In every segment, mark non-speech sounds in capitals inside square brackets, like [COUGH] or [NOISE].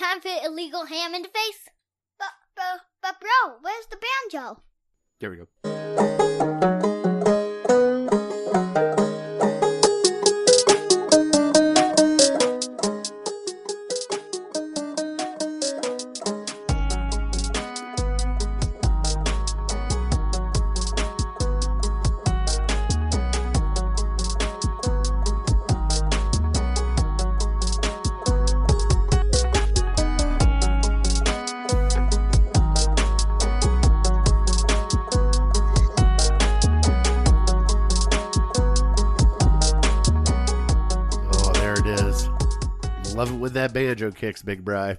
time for illegal ham in the face. But, but, but, bro, where's the banjo? There we go. Kicks, Big Bry.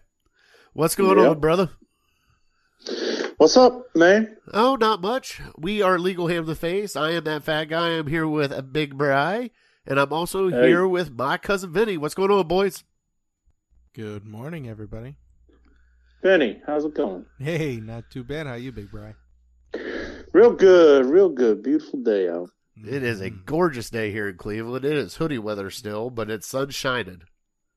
What's going Yep. on, brother? What's up, man? Oh, not much. We are Legal Ham the Face. I am that fat guy. I'm here with a Big Bry, and I'm also Hey. here with my cousin Vinny. What's going on, boys? Good morning, everybody. Benny, how's it going? Hey, not too bad. How you, big Bry? Real good, real good. Beautiful day out. It is a Mm. gorgeous day here in Cleveland. It is hoodie weather still, but it's sun shining,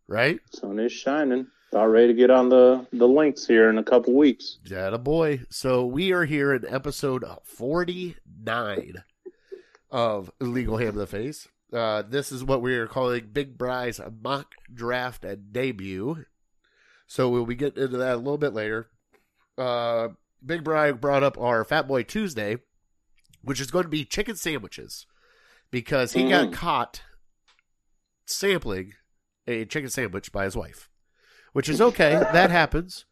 right? Sun is shining. About ready to get on the the links here in a couple weeks. A boy. So we are here in episode 49 of Illegal Ham of the Face. Uh, this is what we are calling Big Bry's mock draft and debut. So we'll be getting into that a little bit later. Uh, Big Bry brought up our Fat Boy Tuesday, which is going to be chicken sandwiches because he got Mm. caught sampling a chicken sandwich by his wife, which is [LAUGHS] okay. that happens.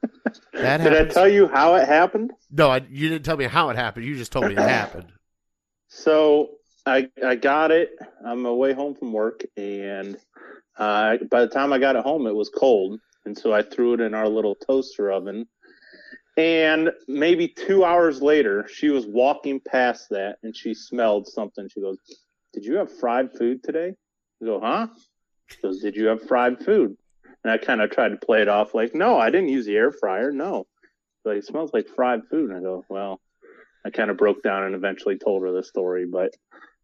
That Did I tell you how it happened? No, I, you didn't tell me how it happened. You just told me it [LAUGHS] happened. So I I got it on my way home from work, and uh, by the time I got it home, it was cold, and so I threw it in our little toaster oven. And maybe two hours later, she was walking past that, and she smelled something. She goes, "Did you have fried food today?" I go, "Huh?" She goes, "Did you have fried food?" And I kind of tried to play it off like, "No, I didn't use the air fryer. No." But it smells like fried food. And I go, "Well." I kind of broke down and eventually told her the story. But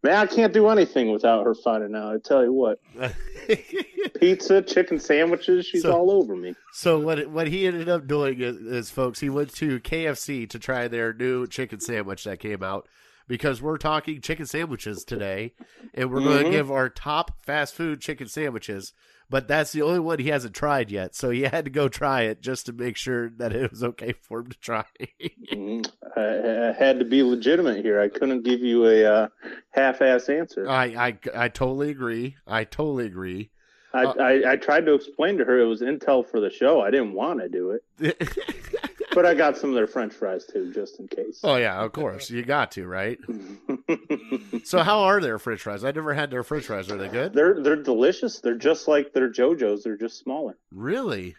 man, I can't do anything without her finding out. I tell you what, [LAUGHS] pizza, chicken sandwiches, she's So- all over me. so what what he ended up doing is, is, folks, he went to KFC to try their new chicken sandwich that came out because we're talking chicken sandwiches today, and we're going to give our top fast food chicken sandwiches. But that's the only one he hasn't tried yet, so he had to go try it just to make sure that it was okay for him to try. Mm, I, I had to be legitimate here. I couldn't give you a uh, half-ass answer. I, I I totally agree. I totally agree. I, uh, I, I tried to explain to her it was intel for the show. I didn't want to do it, [LAUGHS] but I got some of their French fries too, just in case. oh yeah, of course you got to right. So how are their French fries? I never had their French fries. Are they good? they're they're delicious. They're just like their JoJo's. They're just smaller. Really?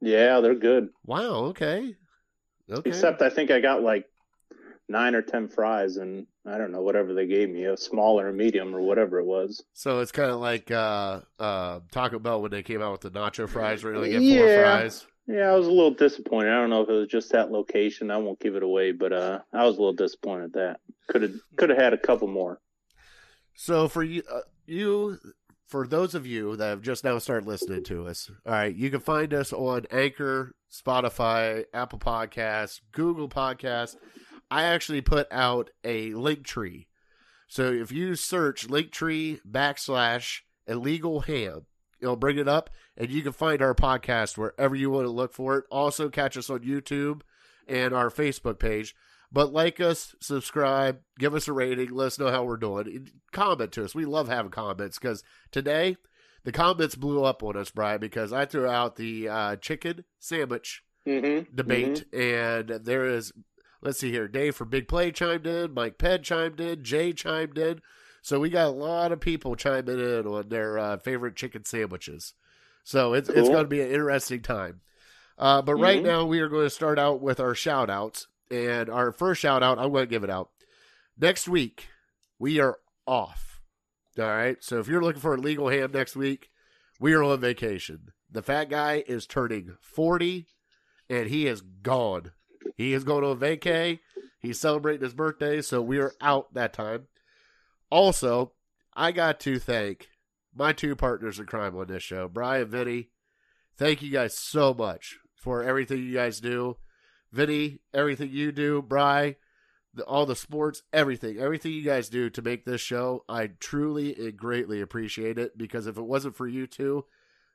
Yeah, they're good. Wow. Okay. Okay. Except I think I got like nine or ten fries, and I don't know whatever they gave me, a small or a medium or whatever it was. so it's kind of like uh, uh, Taco Bell when they came out with the nacho fries, where you only get four Yeah. fries. Yeah, I was a little disappointed. I don't know if it was just that location. I won't give it away, but uh, I was a little disappointed at that. Could have could have had a couple more. So for you, uh, you, for those of you that have just now started listening to us, all right, you can find us on Anchor, Spotify, Apple Podcasts, Google Podcasts. I actually put out a link tree. So if you search Linktree backslash illegal ham, it'll bring it up, and you can find our podcast wherever you want to look for it. Also, catch us on YouTube and our Facebook page. But like us, subscribe, give us a rating, let us know how we're doing. Comment to us. We love having comments because today the comments blew up on us, Brian, because I threw out the uh, chicken sandwich Mm-hmm. debate, and there is, let's see here, Dave from Big Play chimed in, Mike Ped chimed in, Jay chimed in. So we got a lot of people chiming in on their uh, favorite chicken sandwiches. So it's it's going to be an interesting time. Uh, but right Mhm. now we are going to start out with our shout outs. And our first shout out, I'm going to give it out. Next week, we are off. All right. So if you're looking for a legal ham next week, we are on vacation. The fat guy is turning 40 and he is gone. He is going on vacay. He's celebrating his birthday, so we are out that time. Also, I got to thank my two partners in crime on this show, Brian Vinny. Thank you guys so much for everything you guys do. Vinny, everything you do, Bry, the, all the sports, everything, everything you guys do to make this show. I truly and greatly appreciate it because if it wasn't for you two,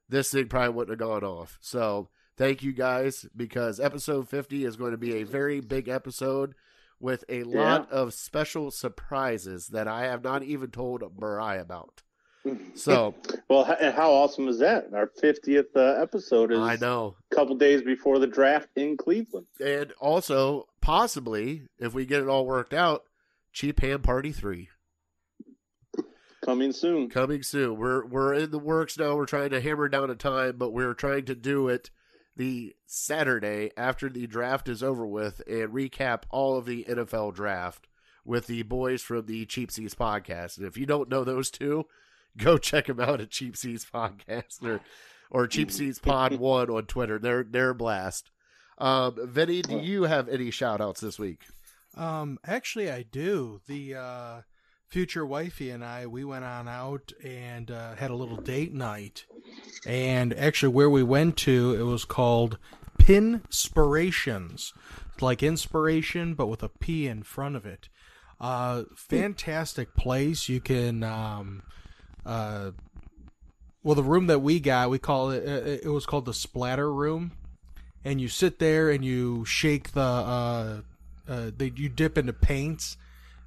this thing probably wouldn't have gone off. So thank you guys because episode 50 is going to be a very big episode with a lot of special surprises that I have not even told Mariah about. [LAUGHS] So well, and how awesome is that? Our 50th uh, episode is I know. a couple days before the draft in Cleveland. And also, possibly, if we get it all worked out, Cheap Ham Party 3 Coming soon. coming soon. We're we're in the works now. We're trying to hammer down a time, but we're trying to do it the Saturday after the draft is over with and recap all of the NFL draft with the boys from the Cheap Seats podcast. And if you don't know those two, [LAUGHS] go check them out at Cheap Seats podcast or or Cheap Seats Pod [LAUGHS] One on Twitter. They're they're a blast. Um, Vinny, do you have any shout outs this week? Um, actually, I do. The uh, future wifey and I, we went on out and uh, had a little date night. And actually, where we went to, it was called Pinspirations. It's like inspiration, but with a P in front of it. Uh, fantastic place. You can, um, uh, well, the room that we got, we call it, uh, it was called the splatter room. And you sit there and you shake the, uh, uh, they, you dip into paints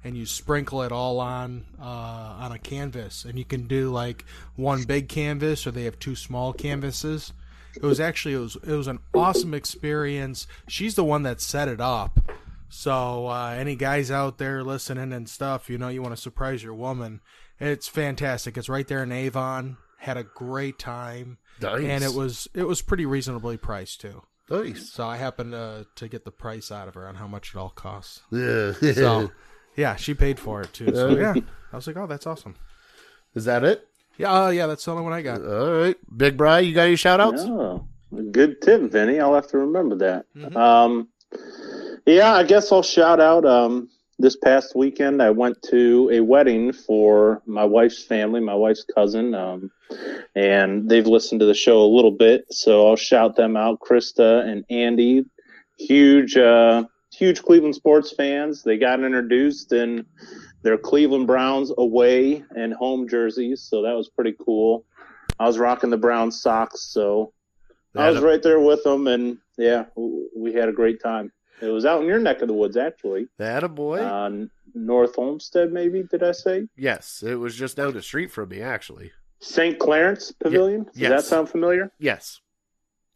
and you sprinkle it all on uh, on a canvas. And you can do like one big canvas or they have two small canvases. It was actually it was it was an awesome experience. She's the one that set it up. So uh, any guys out there listening and stuff you know you want to surprise your woman. It's fantastic. It's right there in avon. Had a great time. Nice. and it was it was pretty reasonably priced too. Nice. so I happened to to get the price out of her on how much it all costs. Yeah. So [LAUGHS] yeah, she paid for it too. So yeah, I was like, oh, that's awesome. Is that it? Yeah, uh, yeah, that's the only one I got. All right. Big Bry, you got any shout outs? Oh, good tip, Vinny. I'll have to remember that. Mhm. Um, yeah, I guess I'll shout out. Um, this past weekend, I went to a wedding for my wife's family, my wife's cousin, um, and they've listened to the show a little bit, so I'll shout them out. Krista and Andy, huge, uh, huge Cleveland sports fans. They got introduced in their Cleveland Browns away and home jerseys, so that was pretty cool. I was rocking the Brown socks, so I was right there with them, and yeah, we had a great time. It was out in your neck of the woods, actually. That a boy. Uh, North Olmsted, maybe, did I say? yes, it was just down the street from me, actually. St. Clarence Pavilion? Does yes. that sound familiar? Yes.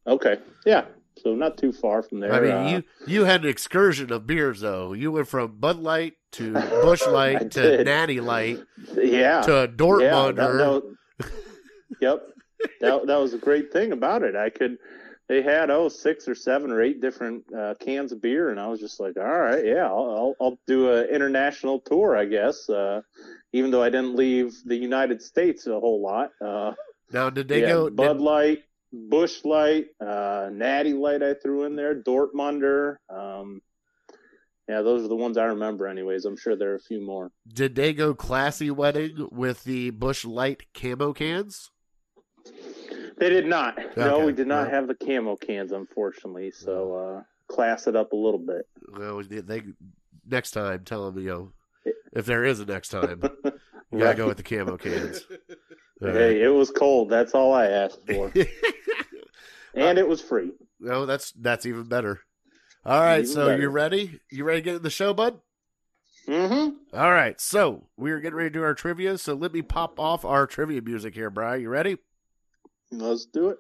Okay. Yeah. So not too far from there. I mean, Uh, you you had an excursion of beers, though. You went from Bud Light to Busch [LAUGHS] Light to did. Natty Light yeah. to yeah, that- Dortmunder. that was- [LAUGHS] yep. That, that was a great thing about it. I could, they had, oh, six or seven or eight different uh, cans of beer. And I was just like, all right, yeah, I'll, I'll, I'll do an international tour, I guess. Uh, even though I didn't leave the United States a whole lot. Uh, now, did they go? Bud Did, Light, Busch Light, uh, Natty Light I threw in there, Dortmunder. Um, yeah, those are the ones I remember anyways. I'm sure there are a few more. did they go classy wedding with the Busch Light camo cans? They did not. No, we did not well. have the camo cans, unfortunately. So uh, class it up a little bit. Well, they, they next time tell them you know if there is a next time, you gotta go with the camo cans. [LAUGHS] Hey, it was cold. That's all I asked for, [LAUGHS] and it was free. no, that's that's even better. All right, Even so better. you ready? You ready to get in the show, bud? Mm-hmm. All right, so we're getting ready to do our trivia. So let me pop off our trivia music here, Brian. You ready? Let's do it.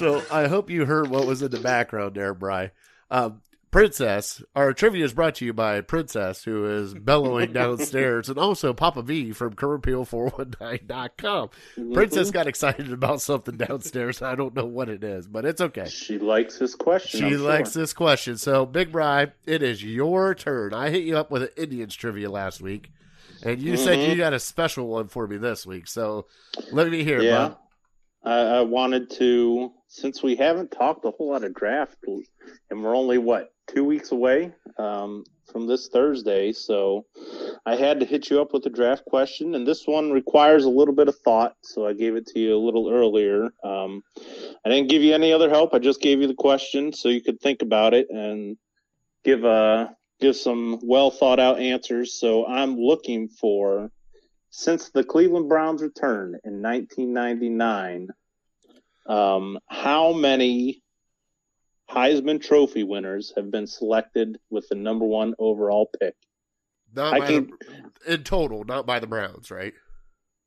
So I hope you heard what was in the background there, Bry. Um, Princess, our trivia is brought to you by Princess, who is bellowing downstairs, and also Papa V from CurrentPeel419.com. Princess got excited about something downstairs. I don't know what it is, but it's okay. She likes this question. She I'm sure. likes this question. So, Big Bry, it is your turn. I hit you up with an Indians trivia last week. And you said Mhm. you got a special one for me this week, so let me hear, yeah. bud. I, I wanted to, since we haven't talked a whole lot of draft, and we're only what two weeks away um, from this Thursday, so I had to hit you up with a draft question, and this one requires a little bit of thought, so I gave it to you a little earlier. Um, I didn't give you any other help; I just gave you the question so you could think about it and give a give some well thought out answers. So I'm looking for since the Cleveland Browns return in 1999, um, how many Heisman Trophy winners have been selected with the number one overall pick Not I by can- the, in total, not by the Browns, right?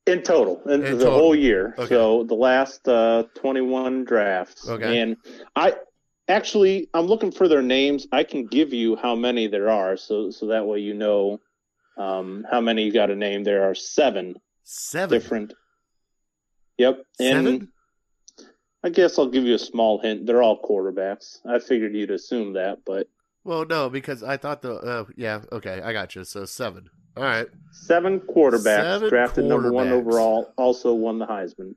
in total, in, In the total. whole year? Okay. So the last uh, 21 drafts. Okay. And I actually, I'm looking for their names. I can give you how many there are, so so that way you know um, how many you got to name. There are seven Seven. different. Yep. And Seven? I guess I'll give you a small hint. They're all quarterbacks. I figured you'd assume that, but Well, no, because I thought the uh, yeah, okay, I got you. So seven. All right. seven quarterbacks Seven drafted number one overall also won the Heisman.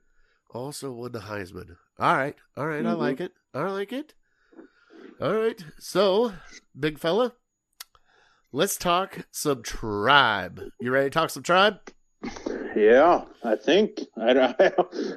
Also won the Heisman. All right, all right, I Mhm. like it. I like it. All right, so big fella, let's talk some tribe. You ready to talk some tribe? [LAUGHS] Yeah, I think [LAUGHS] I, don't-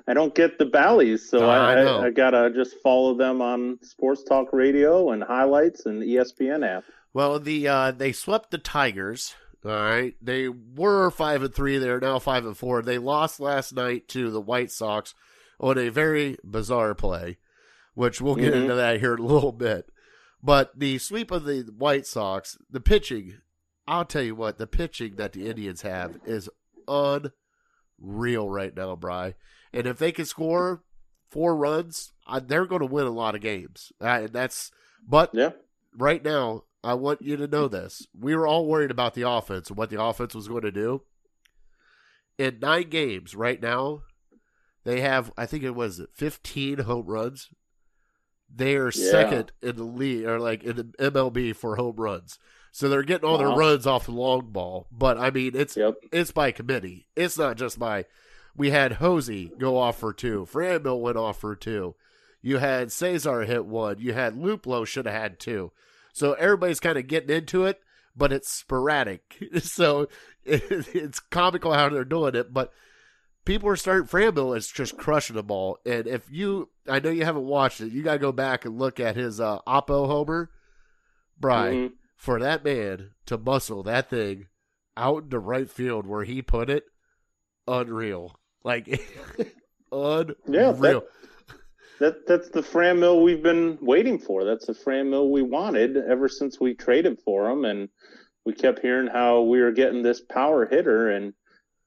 I don't get the Bally's, so No, I, I. I, I gotta just follow them on Sports Talk Radio and highlights and ESPN app. Well, the uh, they swept the Tigers. All right, they were five and three. They're now five and four. They lost last night to the White Sox on a very bizarre play, which we'll get Mhm. into that here in a little bit. But the sweep of the White Sox, the pitching, I'll tell you what, the pitching that the Indians have is unreal right now, Bry. And if they can score four runs, uh, they're going to win a lot of games. Uh, and that's, but Yeah, right now, I want you to know this. We were all worried about the offense and what the offense was going to do. In nine games right now, they have, I think it was 15 home runs. They are Yeah. second in the league, or like in the MLB for home runs. So they're getting all their runs off the long ball. But I mean, it's yep. it's by committee. It's not just by. We had Jose go off for two. Franmil went off for two. You had Cesar hit one. You had Luplow should have had two. So everybody's kind of getting into it, but it's sporadic. [LAUGHS] so it, [LAUGHS] it's comical how they're doing it, but people are starting. Franmil is just crushing the ball. And if you, I know you haven't watched it, you got to go back and look at his uh, Oppo Homer. Brian, Mhm. For that man to muscle that thing out into right field where he put it, unreal. Like unreal. [LAUGHS] Yeah, that- That that's the Franmil we've been waiting for. That's the Franmil we wanted ever since we traded for him, and we kept hearing how we were getting this power hitter, and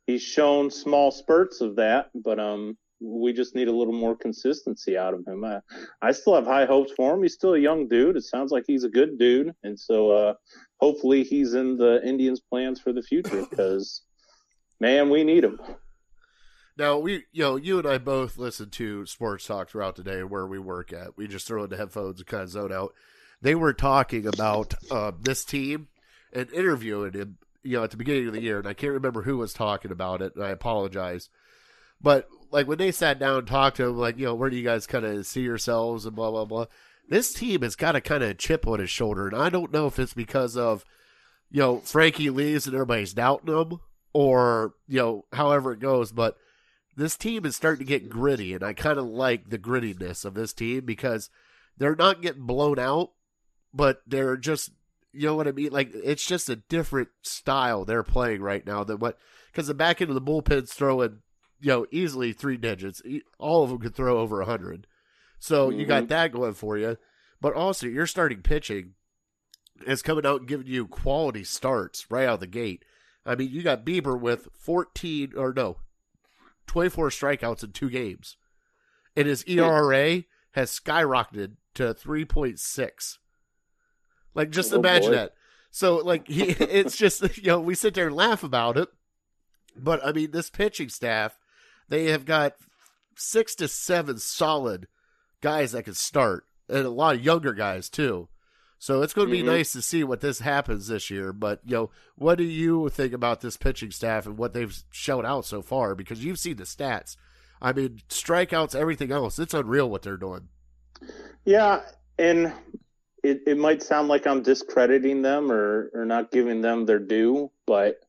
he's shown small spurts of that, but um, we just need a little more consistency out of him. I, I still have high hopes for him. He's still a young dude. It sounds like he's a good dude, and so uh, hopefully he's in the Indians' plans for the future [LAUGHS] because, man, we need him. Now we, you know, you and I both listen to sports talk throughout the day where we work at. We just throw in the headphones and kind of zone out. They were talking about uh, this team and interviewing him, you know, at the beginning of the year, and I can't remember who was talking about it, and I apologize. But like when they sat down and talked to him, like, you know, where do you guys kind of see yourselves and blah blah blah. This team has got a kind of chip on his shoulder, and I don't know if it's because of, you know, Frankie leaves and everybody's doubting him, or you know, however it goes, but this team is starting to get gritty, and I kind of like the grittiness of this team because they're not getting blown out, but they're just, you know what I mean? Like it's just a different style they're playing right now than what because the back end of the bullpen's throwing, you know, easily three digits. All of them could throw over a hundred, so you got Mhm. that going for you. But also, you're starting pitching is coming out and giving you quality starts right out of the gate. I mean, you got Bieber with 14 or no, 24 strikeouts in two games. And his ERA has skyrocketed to 3.6. Like, just Oh, imagine boy. that. So, like, he, [LAUGHS] it's just, you know, we sit there and laugh about it. But, I mean, this pitching staff, they have got six to seven solid guys that can start, and a lot of younger guys, too. So it's going to be Mhm. nice to see what this happens this year. But you know, what do you think about this pitching staff and what they've showed out so far? Because you've seen the stats. I mean, strikeouts, everything else. It's unreal what they're doing. Yeah, and it, it might sound like I'm discrediting them or, or not giving them their due, but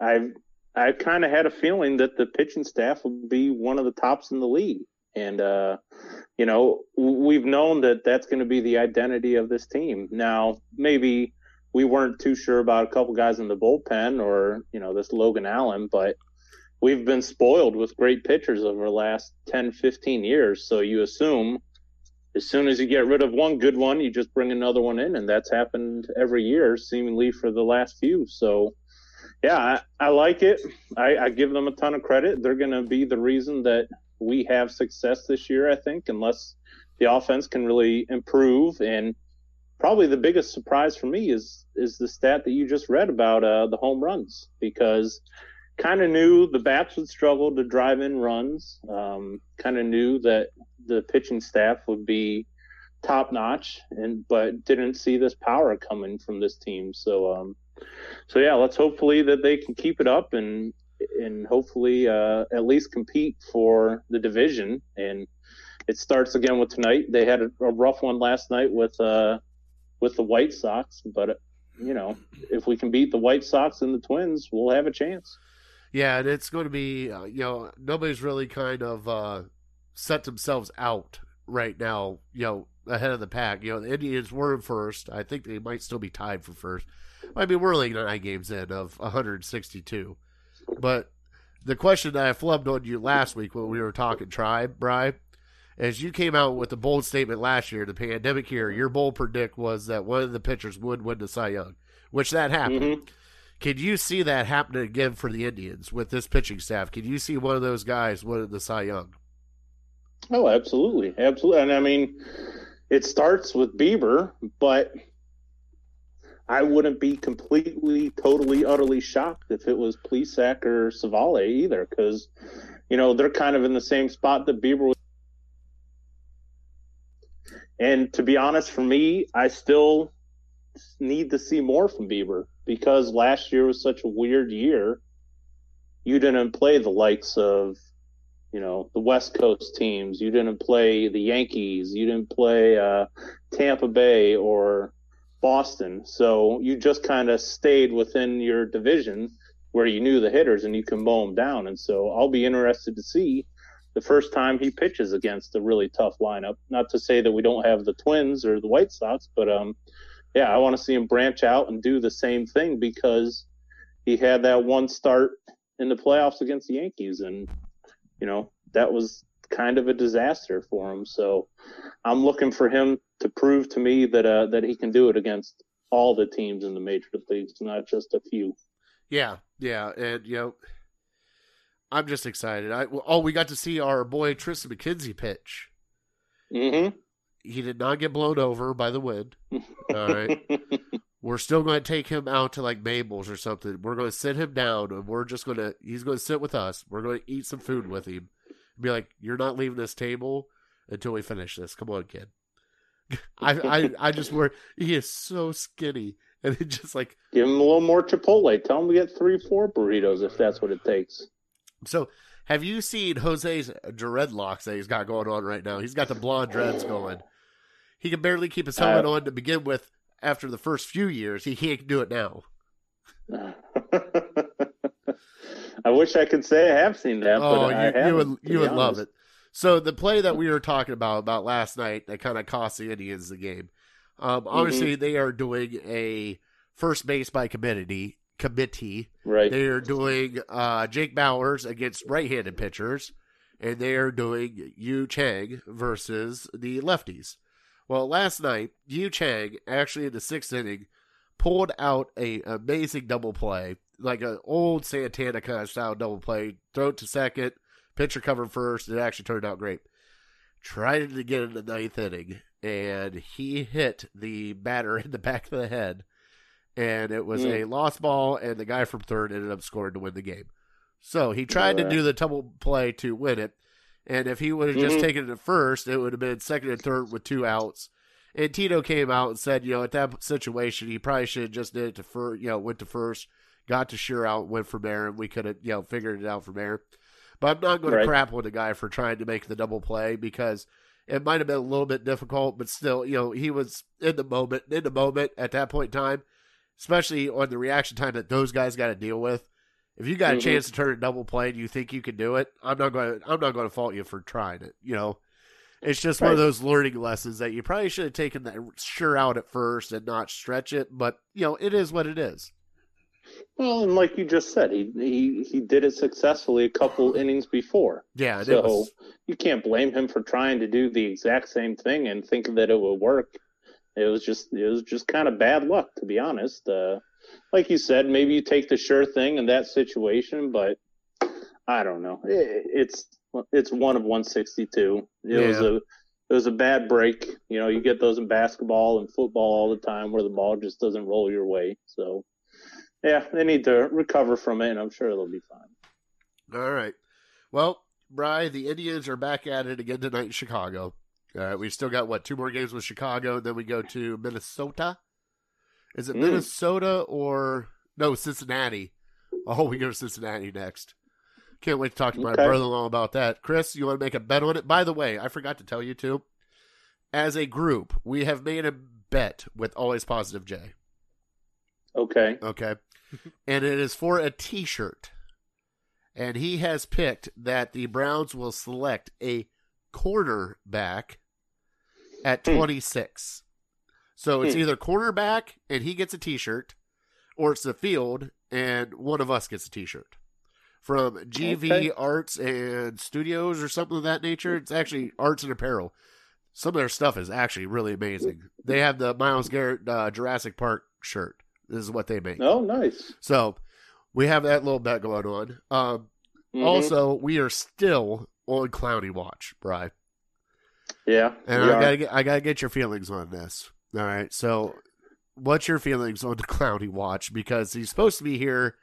I've I kind of had a feeling that the pitching staff would be one of the tops in the league, and uh, you know we've known that that's going to be the identity of this team. Now maybe we weren't too sure about a couple guys in the bullpen or you know this Logan Allen, but we've been spoiled with great pitchers over the last 10, 15 years. So you assume as soon as you get rid of one good one, you just bring another one in, and that's happened every year, seemingly for the last few. So, yeah, I, I like it. I, I give them a ton of credit. They're going to be the reason that we have success this year, I think, unless the offense can really improve. And probably the biggest surprise for me is is the stat that you just read about uh, the home runs, because kind of knew the bats would struggle to drive in runs. Um, kind of knew that the pitching staff would be top notch, and but didn't see this power coming from this team. So, um, so yeah, let's hopefully that they can keep it up and and hopefully uh, at least compete for the division. And it starts again with tonight. They had a, a rough one last night with uh, with the White Sox, but you know if we can beat the White Sox and the Twins, we'll have a chance. Yeah, and it's going to be, uh, you know, nobody's really kind of uh, set themselves out right now, you know, ahead of the pack. You know, the Indians were in first. I think they might still be tied for first. I mean, we're only nine games in of 162. But the question that I flubbed on you last week when we were talking tribe, Bry, as you came out with a bold statement last year, the pandemic year, your bold predict was that one of the pitchers would win the Cy Young, which that happened. Mhm. Can you see that happening again for the Indians with this pitching staff? Can you see one of those guys winning the Cy Young? Oh, absolutely, absolutely. And I mean, it starts with Bieber, but I wouldn't be completely, totally, utterly shocked if it was Plesac or Civale either, because you know they're kind of in the same spot that Bieber was. And to be honest, for me, I still need to see more from Bieber because last year was such a weird year. You didn't play the likes of you know the West Coast teams. You didn't play the Yankees. You didn't play uh, Tampa Bay or Boston. So you just kind of stayed within your division where you knew the hitters and you can mow them down. And so I'll be interested to see the first time he pitches against a really tough lineup. Not to say that we don't have the Twins or the White Sox, but um, yeah, I want to see him branch out and do the same thing because he had that one start in the playoffs against the Yankees and you know, that was kind of a disaster for him. So I'm looking for him to prove to me that uh, that he can do it against all the teams in the major leagues, not just a few. Yeah, yeah, and you know, I'm just excited. I oh, we got to see our boy Triston McKenzie pitch. Mm-hmm. He did not get blown over by the wind. [LAUGHS] All right. We're still going to take him out to like Mabel's or something. We're going to sit him down and we're just going to, he's going to sit with us. We're going to eat some food with him. Be like, you're not leaving this table until we finish this. Come on, kid. [LAUGHS] I, I, [LAUGHS] I just were, he is so skinny. And it just like, Give him a little more Chipotle. Tell him to get three, four burritos if that's what it takes. so have you seen Jose's dreadlocks that he's got going on right now? He's got the blonde dreads going. He can barely keep his helmet Uh, on to begin with after the first few years. He can't do it now. [LAUGHS] I wish I could say I have seen that, Oh, but I you, you would you would love it. So the play that we were talking about about last night that kind of cost the Indians the game. Um, Mm-hmm. obviously, they are doing a first base by committee. Committee. Right. They are doing uh, Jake Bauers against right-handed pitchers, and they are doing Yu Chang versus the lefties. Well, last night, Yu Chang actually in the sixth inning pulled out a amazing double play, like an old Santana kind of style double play. Throw it to second, pitcher covered first. It actually turned out great. Tried it again in the ninth inning, and he hit the batter [LAUGHS] in the back of the head, and it was Mm. a lost ball, and the guy from third ended up scoring to win the game. So he tried to do the double play to win it, and if he would have just Mhm. taken it at first, it would have been second and third with two outs, And Tito came out and said, you know, at that situation, he probably should have just did it to first, you know, went to first, got to sure out, went from there, and we could have, you know, figured it out from there. But I'm not going Right. to crap with the guy for trying to make the double play because it might have been a little bit difficult, but still, you know, he was in the moment, in the moment at that point in time, especially on the reaction time that those guys got to deal with. If you got a Mhm. chance to turn a double play and you think you can do it, I'm not going. to I'm not going to fault you for trying it. You know, it's just one of those learning lessons that you probably should have taken that sure out at first and not stretch it. But you know, it is what it is. Well, and like you just said, he he he did it successfully a couple innings before. Yeah, So was. you can't blame him for trying to do the exact same thing and thinking that it would work. It was just it was just kind of bad luck, to be honest. Uh, like you said, maybe you take the sure thing in that situation, but I don't know. It, it's it's one of 162. It was a it was a bad break. You know, you get those in basketball and football all the time where the ball just doesn't roll your way. So yeah, they need to recover from it, and I'm sure they'll be fine. All right. Well, Bry, the Indians are back at it again tonight in Chicago. All right, we've still got what two more games with Chicago, and then we go to Minnesota. Is it Mm. Minnesota or no Cincinnati? Oh, we go to Cincinnati next. Can't wait to talk to my Okay. brother-in-law about that. Chris, you want to make a bet on it? By the way, I forgot to tell you too. As a group, we have made a bet with Always Positive J. Okay. Okay. And it is for a t shirt. And he has picked that the Browns will select a cornerback at Hmm. 26. So it's Hmm. either cornerback and he gets a t shirt, or it's the field and one of us gets a t shirt. From GV Okay. Arts and Studios or something of that nature. It's actually Arts and Apparel. Some of their stuff is actually really amazing. They have the Myles Garrett uh, Jurassic Park shirt. This is what they make. Oh, nice. So we have that little bet going on. Um, Mhm. Also, we are still on Clowney Watch, Bry. yeah. And I are. gotta get I gotta get your feelings on this. All right. So what's your feelings on the Clowney Watch? Because he's supposed to be here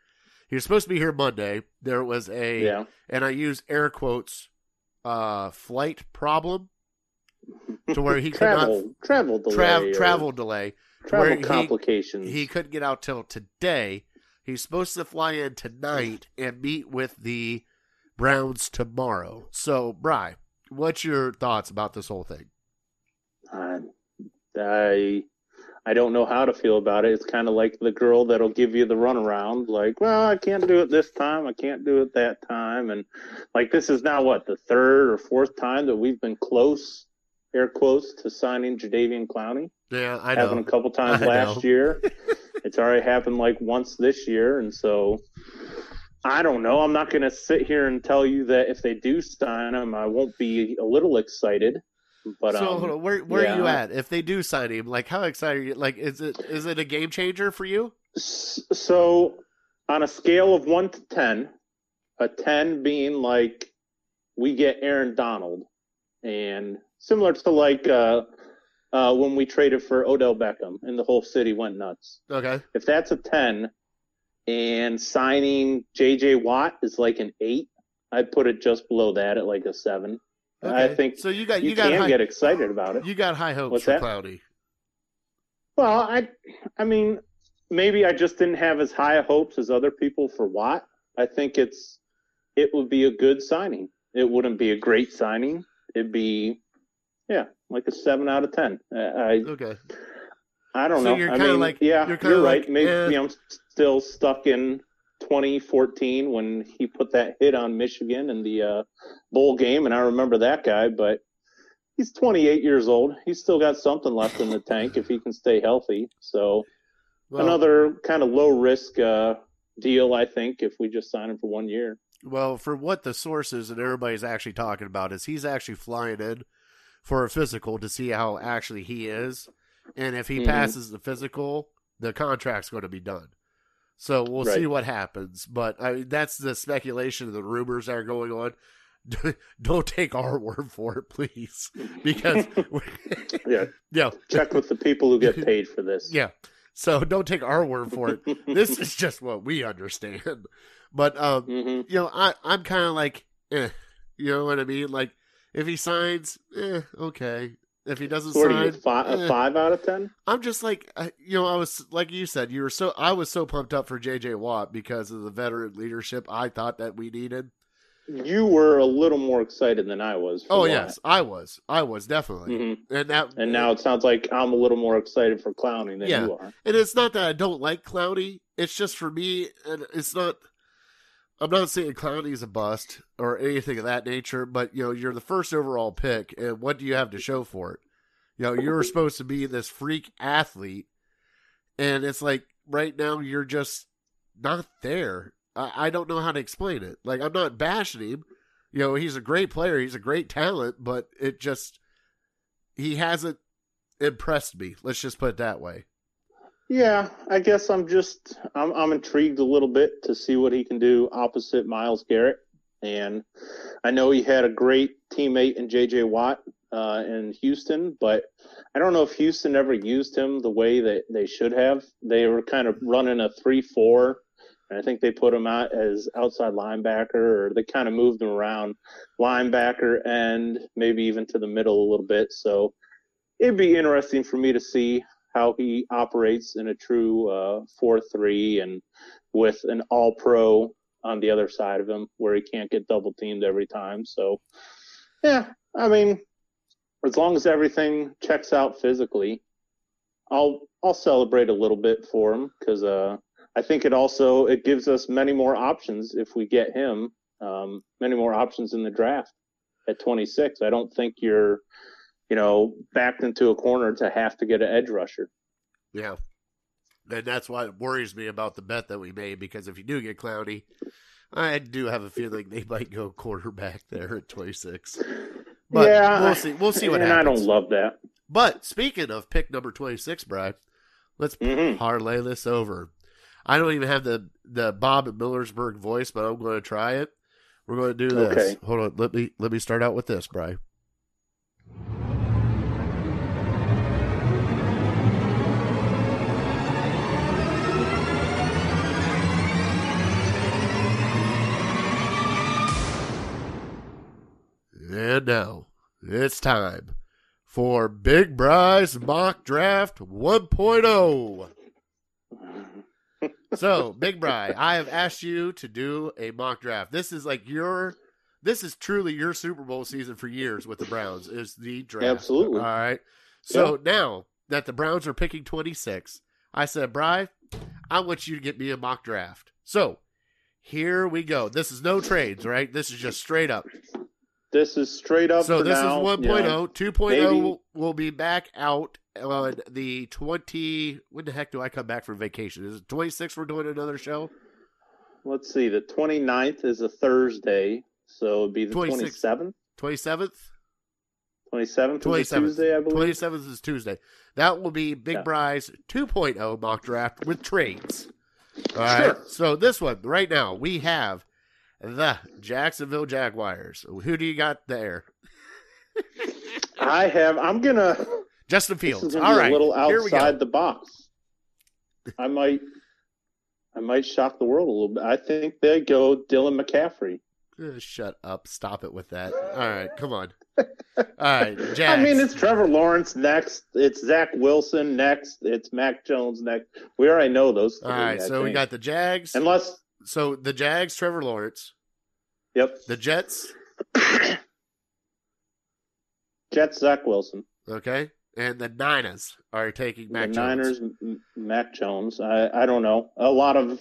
he was supposed to be here Monday. There was a yeah. and I use air quotes uh flight problem [LAUGHS] to where he could not- travel travel delay travel or travel delay. Travel he- complications. He couldn't get out till today. He's supposed to fly in tonight and meet with the Browns tomorrow. So, Bry, what's your thoughts about this whole thing? Uh, I I don't know how to feel about it. It's kind of like the girl that'll give you the runaround, like, well, I can't do it this time, I can't do it that time, and like this is now what the third or fourth time that we've been close, air quotes, to signing Jadeveon Clowney. Yeah, I happened a couple [LAUGHS] times I last know. year. it's already happened like once this year, and so I don't know. I'm not going to sit here and tell you that if they do sign him, I won't be a little excited. But so, um, hold on, where where are you at? If they do sign him, like how excited are you? Like, is it is it a game changer for you? So, on a scale of one to ten, a ten being like we get Aaron Donald, and similar to like uh, uh, when we traded for Odell Beckham, and the whole city went nuts. Okay, If that's a ten, and signing J.J. Watt is like an eight, I'd put it just below that at like a seven. Okay. I think so. You got You, you, got can high, get excited about it. you got high hopes What's for that? Cloudy. Well, I, I mean, maybe I just didn't have as high hopes as other people for Watt. I think it's, it would be a good signing. It wouldn't be a great signing. It'd be, yeah, like a seven out of ten. I, Okay, I don't So know. you're I kinda mean, like- yeah, you're you're, right. like, Maybe eh. I'm still stuck in 2014 when he put that hit on Michigan in the uh, bowl game, and I remember that guy. But he's 28 years old. He's still got something left in the [LAUGHS] tank if he can stay healthy. So well, another kind of low risk uh, deal, I think, if we just sign him for one year. Well, for what the sources and everybody's actually talking about is he's actually flying in for a physical to see how actually he is, and if he Mhm. passes the physical, the contract's going to be done. So we'll see what happens. But I mean, that's the speculation the rumors that are going on. [LAUGHS] Don't take our word for it, please, [LAUGHS] because [LAUGHS] Yeah, yeah, check with the people who get paid for this. yeah. So don't take our word for it. This is just what we understand. But um, hmm you know, I I'm kind of like, eh, you know what I mean? Like, if he signs, eh, okay. if he doesn't what sign. you, five, eh. five out of ten? I'm just like you know I was like you said you were so I was so pumped up for J.J. Watt because of the veteran leadership I thought that we needed. You were a little more excited than I was. for Oh Watt. yes, I was. I was definitely. Mhm. And that And now it sounds like I'm a little more excited for Clowney than Yeah. you are. and it's not that I don't like Clowney. It's just for me, and it's not. I'm not saying Clowney's a bust or anything of that nature, but you know you're the first overall pick, and what do you have to show for it? You know you're supposed to be this freak athlete, and it's like right now you're just not there. I, I don't know how to explain it. Like I'm not bashing him. You know he's a great player. He's a great talent, but it just he hasn't impressed me. Let's just put it that way. Yeah, I guess I'm just I'm I'm intrigued a little bit to see what he can do opposite Myles Garrett. And I know he had a great teammate in JJ Watt uh, in Houston, but I don't know if Houston ever used him the way that they should have. They were kind of running a three-four, and I think they put him out as outside linebacker, or they kind of moved him around linebacker and maybe even to the middle a little bit. So it'd be interesting for me to see how he operates in a true uh, four-three and with an all-pro on the other side of him, where he can't get double teamed every time. So, yeah, I mean, as long as everything checks out physically, I'll I'll celebrate a little bit for him because uh, I think it also it gives us many more options if we get him, um, many more options in the draft at 26. I don't think you're, you know, backed into a corner to have to get an edge rusher. Yeah. And that's why it worries me about the bet that we made because if you do get Clowney, I do have a feeling they might go quarterback there at 26. But yeah, we'll see. We'll see what and happens. I don't love that. But speaking of pick number 26, Brian, let's Mhm. parlay this over. I don't even have the, the Bob at Millersburg voice, but I'm going to try it. We're going to do this. Okay. Hold on. Let me let me start out with this, Brian. And now it's time for Big Bry's Mock Draft oh. 1.0. So, Big Bry, I have asked you to do a mock draft. This is like your, this is truly your Super Bowl season for years with the Browns. Is the draft Absolutely. All right. So now that the Browns are picking 26, I said, Bry, I want you to get me a mock draft. So here we go. This is no trades, right? This is just straight up. This is straight up. So this now, is 1.0. you know. 2.0 will, will be back out on the 20. When the heck do I come back from vacation? Is it 26 we're doing another show? Let's see. The 29th is a Thursday, so it'd be the 26th. 27th. 27th? 27th is a 27th. Tuesday, I believe. 27th is Tuesday. That will be Big Yeah. Bry's 2.0 mock draft with trades. All right. Sure. So this one right now we have the Jacksonville Jaguars. Who do you got there? I have. I'm gonna. Justin Fields. All right. a little Here we go. outside the box. I might. I might shock the world a little bit. I think they go Dylan McCaffrey. Uh, Shut up. Stop it with that. All right. Come on. All right. Jags. [LAUGHS] I mean, it's Trevor Lawrence next. It's Zach Wilson next. It's Mac Jones next. We already know those. All right. So we got the Jags. unless. So the Jags, Trevor Lawrence. Yep. The Jets. [COUGHS] Jets. Zach Wilson. Okay. And the Niners are taking Mac the Jones. Niners, Mac Jones. I, I don't know. A lot of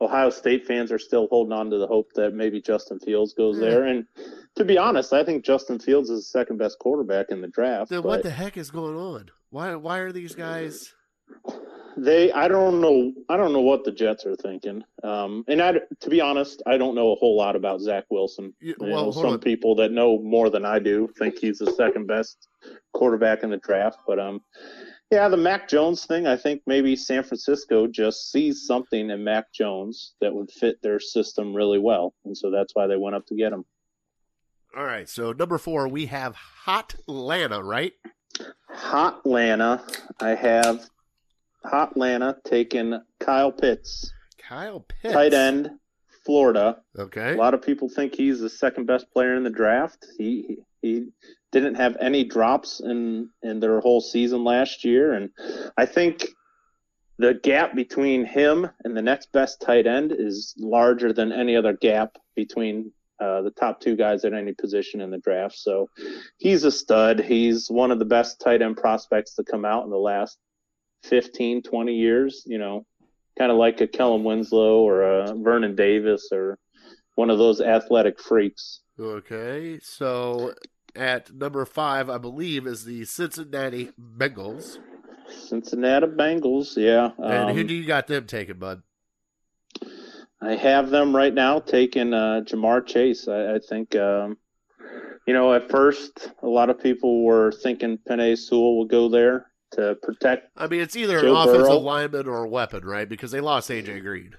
Ohio State fans are still holding on to the hope that maybe Justin Fields goes Hmm. there. And to be honest, I think Justin Fields is the second best quarterback in the draft. Then but what the heck is going on? Why why are these guys they, I don't know. I don't know what the Jets are thinking. Um, and I, to be honest, I don't know a whole lot about Zach Wilson. You- You well, know, some on. people that know more than I do think he's the second best quarterback in the draft. But um, yeah, the Mac Jones thing. I think maybe San Francisco just sees something in Mac Jones that would fit their system really well, and so that's why they went up to get him. All right, so number four, we have Hot Lana, right? Hot Lana. I have Hotlanta taking Kyle Pitts, Kyle Pitts. tight end, Florida. Okay. A lot of people think he's the second best player in the draft. He he didn't have any drops in in their whole season last year, and I think the gap between him and the next best tight end is larger than any other gap between uh, the top two guys at any position in the draft. So he's a stud. He's one of the best tight end prospects to come out in the last 15, 20 years. You know, kind of like a Kellen Winslow or a Vernon Davis or one of those athletic freaks. Okay. So at number five, I believe, is the Cincinnati Bengals. Cincinnati Bengals, yeah. And who Um, do you got them taking, bud? I have them right now taking uh, Ja'Marr Chase. I, I think, um, you know, at first, a lot of people were thinking Penei Sewell would go there to protect. I mean, it's either Joe an offensive Burrow. lineman or a weapon, right? Because they lost AJ Green.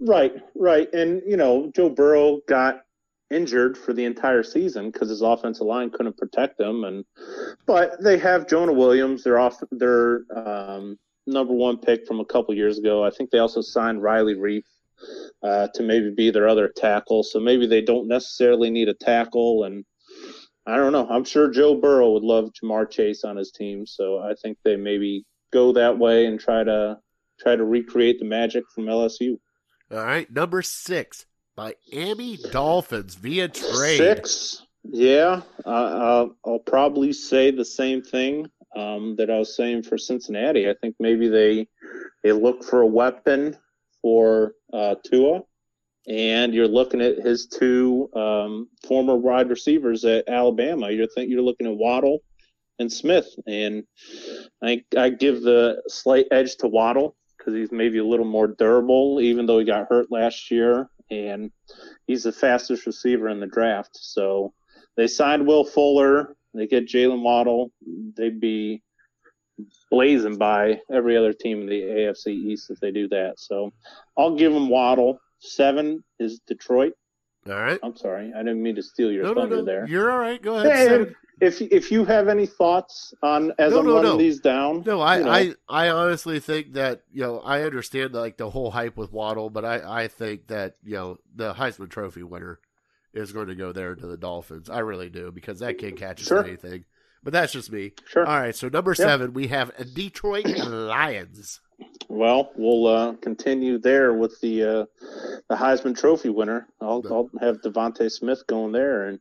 Right, right. And, you know, Joe Burrow got injured for the entire season because his offensive line couldn't protect him. And but they have Jonah Williams, their off their um, number one pick from a couple years ago. I think they also signed Riley Reiff uh, to maybe be their other tackle. So maybe they don't necessarily need a tackle. And I don't know. I'm sure Joe Burrow would love Ja'Marr Chase on his team. So I think they maybe go that way and try to try to recreate the magic from LSU. All right. Number six, Miami Dolphins via trade. Six. Yeah, uh, uh, I'll probably say the same thing um, that I was saying for Cincinnati. I think maybe they they look for a weapon for uh, Tua, and you're looking at his two um, former wide receivers at Alabama. You're think you're looking at Waddle and Smith, and I I give the slight edge to Waddle because he's maybe a little more durable, even though he got hurt last year, and he's the fastest receiver in the draft. So they signed Will Fuller. They get Jaylen Waddle. They'd be blazing by every other team in the AFC East if they do that. So I'll give them Waddle. Seven is Detroit. All right. I'm sorry, I didn't mean to steal your No, no, thunder no. there. You're all right. Go ahead. Hey, if if you have any thoughts on as No, I'm no, running no. these down, No, I, you know, I, I honestly think that you know I understand like the whole hype with Waddle, but I, I think that you know the Heisman Trophy winner is going to go there to the Dolphins. I really do because that kid catches Sure. anything. But that's just me. sure. All right, so number Yeah. seven we have Detroit Lions. Well, we'll uh, continue there with the uh, the Heisman Trophy winner. I'll, I'll have DeVonta Smith going there, and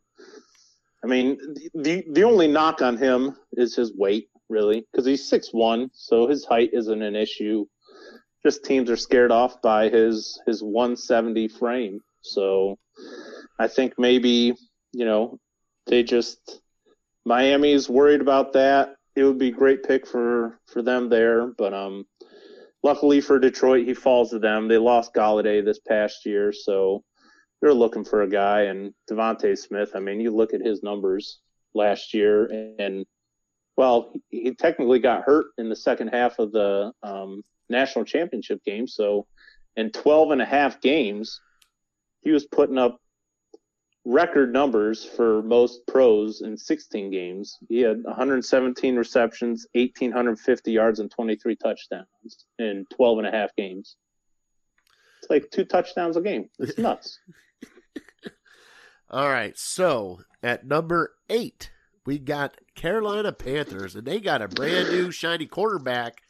I mean the the only knock on him is his weight, really, because he's six one, so his height isn't an issue. Just teams are scared off by his his one seventy frame. So I think maybe you know they just Miami's worried about that. It would be a great pick for for them there, but um luckily for Detroit, he falls to them. They lost Golladay this past year, so they're looking for a guy. And DeVonta Smith, I mean, you look at his numbers last year, and well, he, he technically got hurt in the second half of the um, national championship game. So in 12 and a half games, he was putting up record numbers for most pros in 16 games. He had 117 receptions, 1,850 yards, and 23 touchdowns in 12 and a half games. It's like two touchdowns a game. It's [LAUGHS] nuts. All right, so at number eight we got Carolina Panthers, and they got a brand new shiny quarterback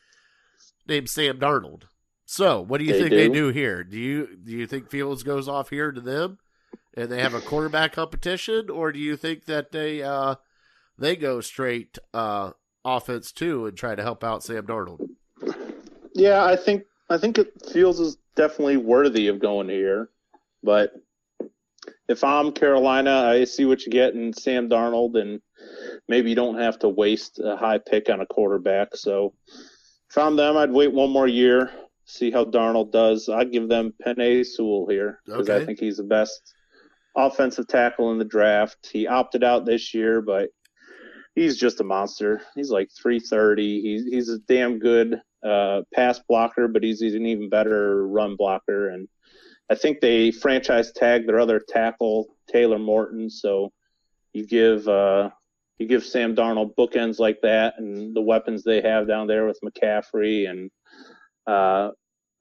named Sam Darnold. So, what do you They think they do. do here? Do you do you think Fields goes off here to them, and they have a quarterback competition, or do you think that they uh they go straight uh offense too and try to help out Sam Darnold? Yeah, I think I think it feels is definitely worthy of going here, but if I'm Carolina, I see what you get in Sam Darnold, and maybe you don't have to waste a high pick on a quarterback. So if I'm them, I'd wait one more year, see how Darnold does. I'd give them Penei Sewell here because Okay. I think he's the best offensive tackle in the draft. He opted out this year, but he's just a monster. He's like 330. He's he's a damn good uh, pass blocker, but he's, he's an even better run blocker. And I think they franchise tag their other tackle, Taylor Moton. So you give uh, you give Sam Darnold bookends like that, and the weapons they have down there with McCaffrey and uh,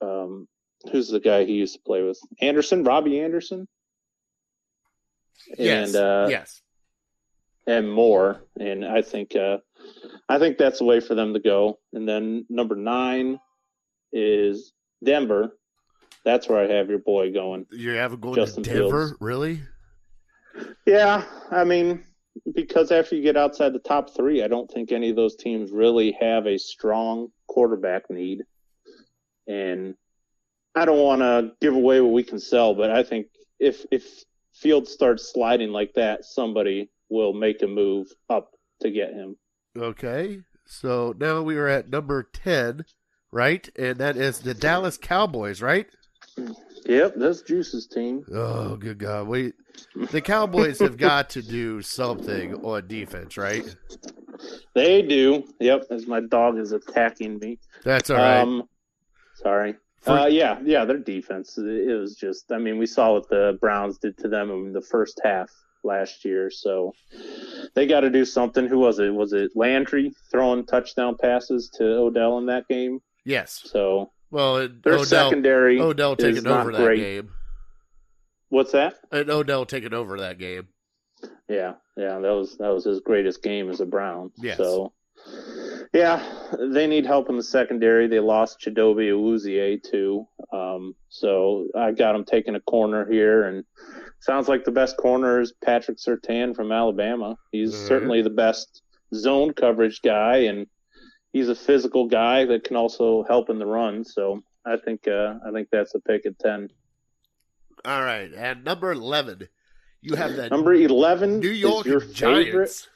um, who's the guy he used to play with? Anderson, Robbie Anderson, Yes. and uh, yes. and more. And I think uh, I think that's the way for them to go. And then number nine is Denver. That's where I have your boy going. You have a going Justin to Denver, Fields. really? Yeah, I mean, because after you get outside the top three, I don't think any of those teams really have a strong quarterback need. And I don't want to give away what we can sell, but I think if if Fields starts sliding like that, somebody will make a move up to get him. Okay. So now we are at number 10, right? And that is the Dallas Cowboys, right? Yep, that's Juice's team. Oh, good God. Wait. The Cowboys have got to do something on defense, right? They do. Yep, as my dog is attacking me. That's all right. Um, sorry. Uh, yeah, yeah, their defense. It was just. I mean, we saw what the Browns did to them in the first half last year. So they got to do something. Who was it? Was it Landry throwing touchdown passes to Odell in that game? yes. So Well, and their Odell, secondary. Odell taking over that great. game. What's that? And Odell taking over that game. Yeah, yeah, that was that was his greatest game as a Brown. Yes. So, yeah, they need help in the secondary. They lost Chidobe Awuzie too. Um, so I got them taking a corner here, and sounds like the best corner is Patrick Surtain from Alabama. He's right. certainly the best zone coverage guy, and he's a physical guy that can also help in the run. So I think uh, I think that's a pick at ten. All right. And number 11, you have that Number eleven New York is your Giants. favorite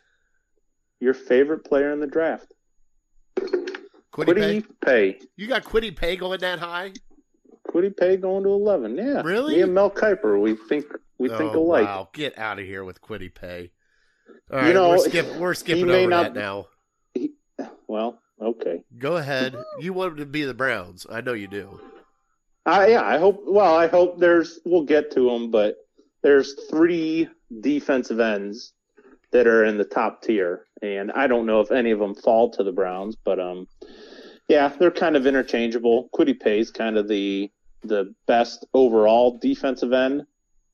your favorite player in the draft. Kwity Kwity Paye. Paye. You got Kwity Paye going that high? Kwity Paye going to eleven. Yeah. Really? Me and Mel Kiper, we think we think oh, alike. Wow, get out of here with Kwity Paye. All You right, know, we're, skip, we're skipping over not- that now. Well, okay. Go ahead. You want them to be the Browns. I know you do. I yeah, I hope. Well, I hope there's. We'll get to them, but there's three defensive ends that are in the top tier, and I don't know if any of them fall to the Browns, but um, yeah, they're kind of interchangeable. Kwity Paye's kind of the the best overall defensive end,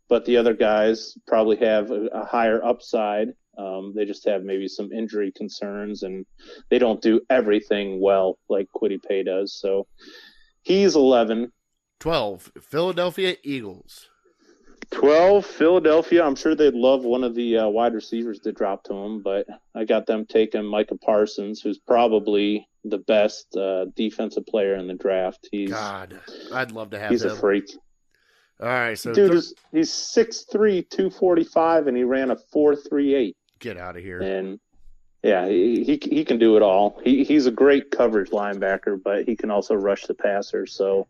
but the other guys probably have a, a higher upside. Um, they just have maybe some injury concerns, and they don't do everything well like Kwity Paye does. So he's 11. 12, Philadelphia Eagles. 12 Philadelphia. I'm sure they'd love one of the uh, wide receivers to drop to them, but I got them taking Micah Parsons, who's probably the best uh, defensive player in the draft. He's God, I'd love to have he's him. a freak. All right, so Dude is he's 6'3", 245, and he ran a 4.38. get out of here. And yeah, he, he he can do it all. He he's a great coverage linebacker, but he can also rush the passer. So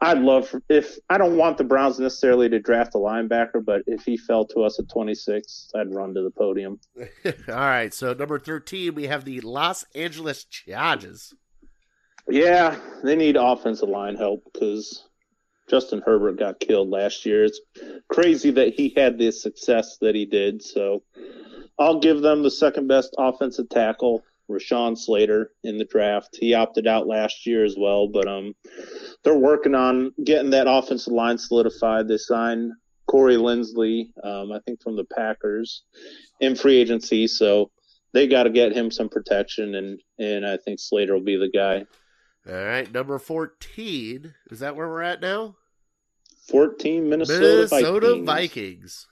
I'd love for, if I don't want the Browns necessarily to draft a linebacker, but if he fell to us at 26, I'd run to the podium. [LAUGHS] All right, so number 13, we have the Los Angeles Chargers. Yeah, they need offensive line help because Justin Herbert got killed last year. It's crazy that he had the success that he did. So I'll give them the second best offensive tackle, Rashawn Slater, in the draft. He opted out last year as well, but um, they're working on getting that offensive line solidified. They signed Corey Linsley, um, I think from the Packers, in free agency. So they got to get him some protection, and and I think Slater will be the guy. All right, number 14. Is that where we're at now? 14 Minnesota, Minnesota Vikings. Vikings.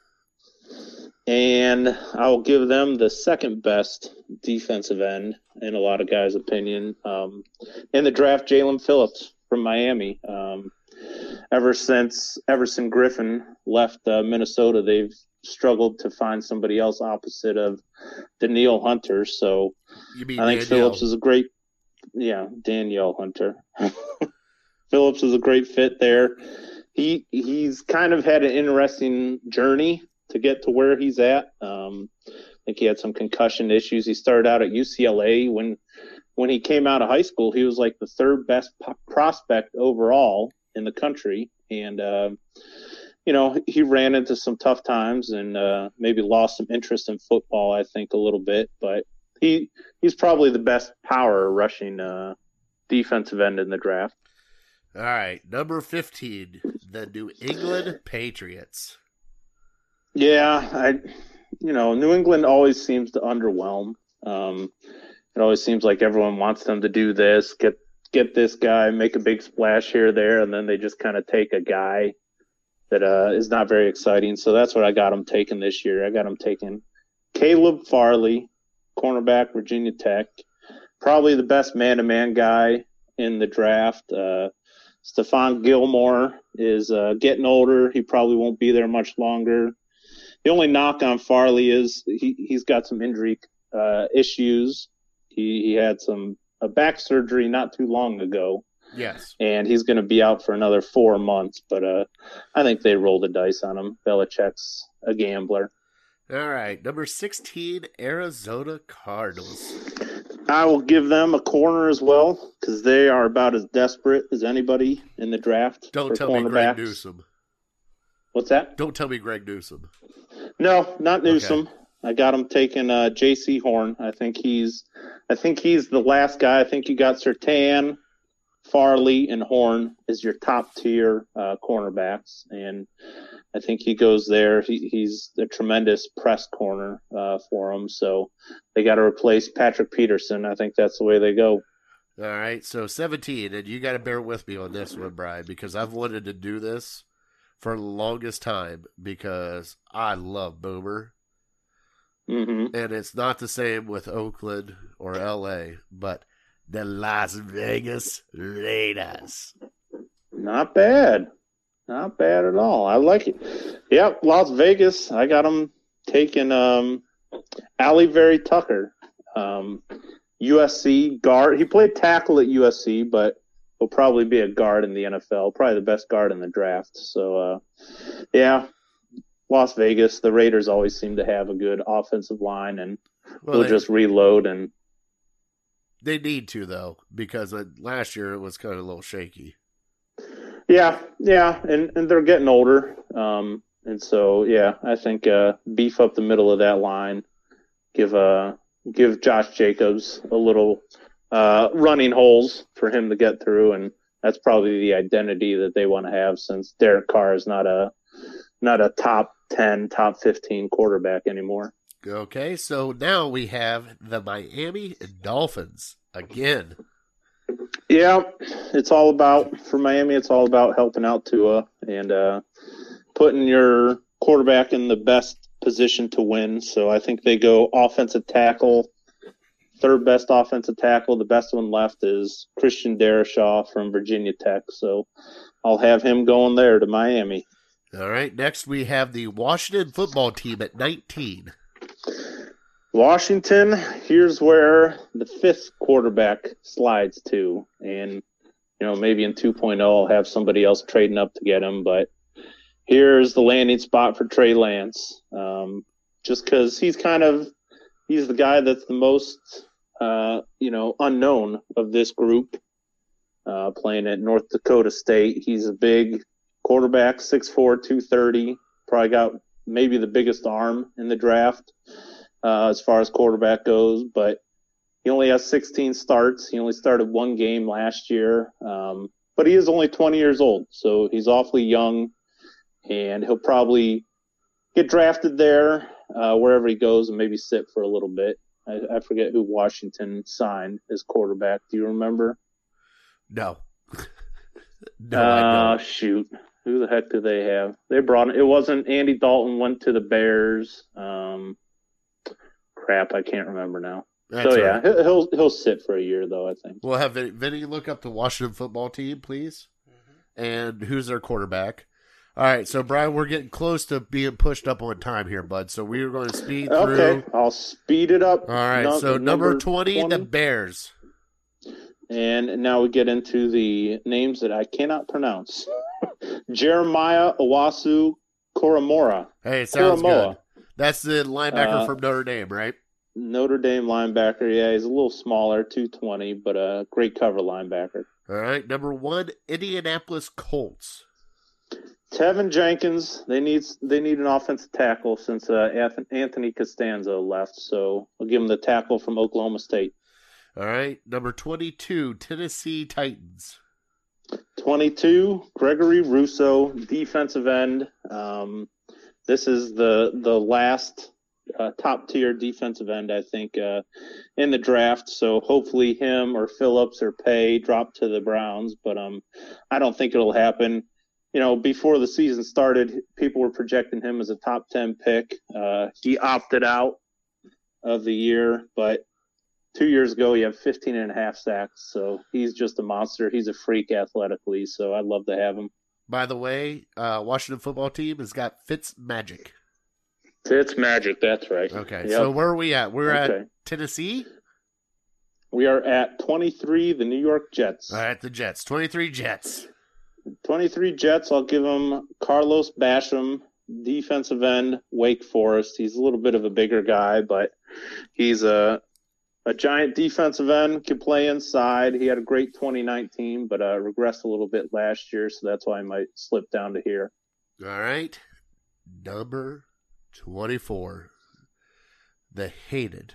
And I'll give them the second best defensive end, in a lot of guys' opinion. Um, in the draft, Jaelan Phillips from Miami. Um, ever since Everson Griffen left uh, Minnesota, they've struggled to find somebody else opposite of Daniil Hunter. So I think Danielle. Phillips is a great, yeah, Danielle Hunter. [LAUGHS] Phillips is a great fit there. He he's kind of had an interesting journey to get to where he's at. Um, I think he had some concussion issues. He started out at UCLA when when he came out of high school. He was like the third best prospect overall in the country, and uh, you know he ran into some tough times and uh, maybe lost some interest in football. I think a little bit, but he he's probably the best power rushing uh, defensive end in the draft. All right, number 15, the New England Patriots. Yeah, I, you know, New England always seems to underwhelm. Um, it always seems like everyone wants them to do this, get get this guy, make a big splash here, there, and then they just kind of take a guy that uh, is not very exciting. So that's what I got them taking this year. I got them taking Caleb Farley, cornerback, Virginia Tech, probably the best man-to-man guy in the draft. Uh, Stephon Gilmore is uh, getting older. He probably won't be there much longer. The only knock on Farley is he, he's got some injury uh, issues. He, he had some a back surgery not too long ago, Yes. and he's going to be out for another four months. But uh, I think they roll the dice on him. Belichick's a gambler. All right, number 16, Arizona Cardinals. I will give them a corner as well because they are about as desperate as anybody in the draft. Don't tell me Greg. Newsome. What's that? Don't tell me Greg Newsome. No, not Newsome. I got him taking uh, Jaycee Horn. I think he's, I think he's the last guy. I think you got Surtain, Farley, and Horn as your top tier uh, cornerbacks, and I think he goes there. He, he's a tremendous press corner uh, for him. So they got to replace Patrick Peterson. I think that's the way they go. All right, so 17, and you got to bear with me on this one, Brian, because I've wanted to do this for the longest time because I love Boomer. hmm And it's not the same with Oakland or LA, but the Las Vegas Raiders. Not bad. Not bad at all. I like it. Yep, Las Vegas. I got them taking um, Alijah Vera-Tucker, um, USC guard. He played tackle at USC, but will probably be a guard in the NFL. Probably the best guard in the draft. So, uh, yeah, Las Vegas. The Raiders always seem to have a good offensive line, and Well, they'll they, just reload and they need to, though, because uh, last year it was kind of a little shaky. Yeah, yeah, and and they're getting older, um, and so yeah, I think uh, beef up the middle of that line, give uh give Josh Jacobs a little uh, running holes for him to get through, and that's probably the identity that they want to have since Derek Carr is not a not a top ten, top fifteen quarterback anymore. Okay, so now we have the Miami Dolphins again. Yeah, it's all about for Miami. It's all about helping out Tua and uh, putting your quarterback in the best position to win. So I think they go offensive tackle, third best offensive tackle. The best one left is Christian Darrisaw from Virginia Tech. So I'll have him going there to Miami. All right, next we have the Washington football team at 19. Washington, here's where the fifth quarterback slides to. And, you know, maybe in 2.0, I'll have somebody else trading up to get him. But here's the landing spot for Trey Lance. Um, just because he's kind of, he's the guy that's the most, uh, you know, unknown of this group. Uh, playing at North Dakota State. He's a big quarterback, 6'4, 230. Probably got maybe the biggest arm in the draft uh, as far as quarterback goes, but he only has 16 starts. He only started one game last year, um, but he is only 20 years old, so he's awfully young, and he'll probably get drafted there uh, wherever he goes and maybe sit for a little bit. I, I forget who Washington signed as quarterback. Do you remember? No. [LAUGHS] no, uh, shoot. Who the heck do they have? They brought it wasn't Andy Dalton went to the Bears. Um, crap, I can't remember now. That's so all yeah, right. he'll he'll he'll sit for a year though. I think. We'll have Vin- Vinny look up the Washington football team, please. And who's their quarterback? All right, so Brian, we're getting close to being pushed up on time here, bud. So we are going to speed through. Okay, I'll speed it up. All right, Nu- so number 20, the Bears. and now we get into the names that I cannot pronounce. [LAUGHS] Jeremiah Owasu Koromora, Hey, sounds Koramoah. good. That's the linebacker Uh, from Notre Dame, right? Notre Dame linebacker. Yeah, he's a little smaller, two twenty, but a great cover linebacker. All right, number one, Indianapolis Colts. Teven Jenkins. They need they need an offensive tackle since uh, Anthony Castonzo left. So I'll give him the tackle from Oklahoma State. All right, number 22, Tennessee Titans. 22, Gregory Rousseau, defensive end. Um, this is the the last uh, top tier defensive end, I think, uh, in the draft. So hopefully him or Phillips or Paye drop to the Browns, but um, I don't think it'll happen. You know, before the season started, people were projecting him as a top 10 pick. Uh, he opted out of the year, but two years ago he had 15 and a half sacks. So he's just a monster. He's a freak athletically. So I'd love to have him. By the way, uh, Washington football team has got Fitz Magic. Fitz Magic, that's right. Okay, Yep. so where are we at? We're Okay. at Tennessee. We are at 23, the New York Jets. All right, the Jets. Twenty-three Jets. 23 Jets, I'll give him Carlos Basham, defensive end, Wake Forest. He's a little bit of a bigger guy, but he's a a giant defensive end, can play inside. He had a great 2019, but uh, regressed a little bit last year, so that's why I might slip down to here. All right, number twenty-four. The hated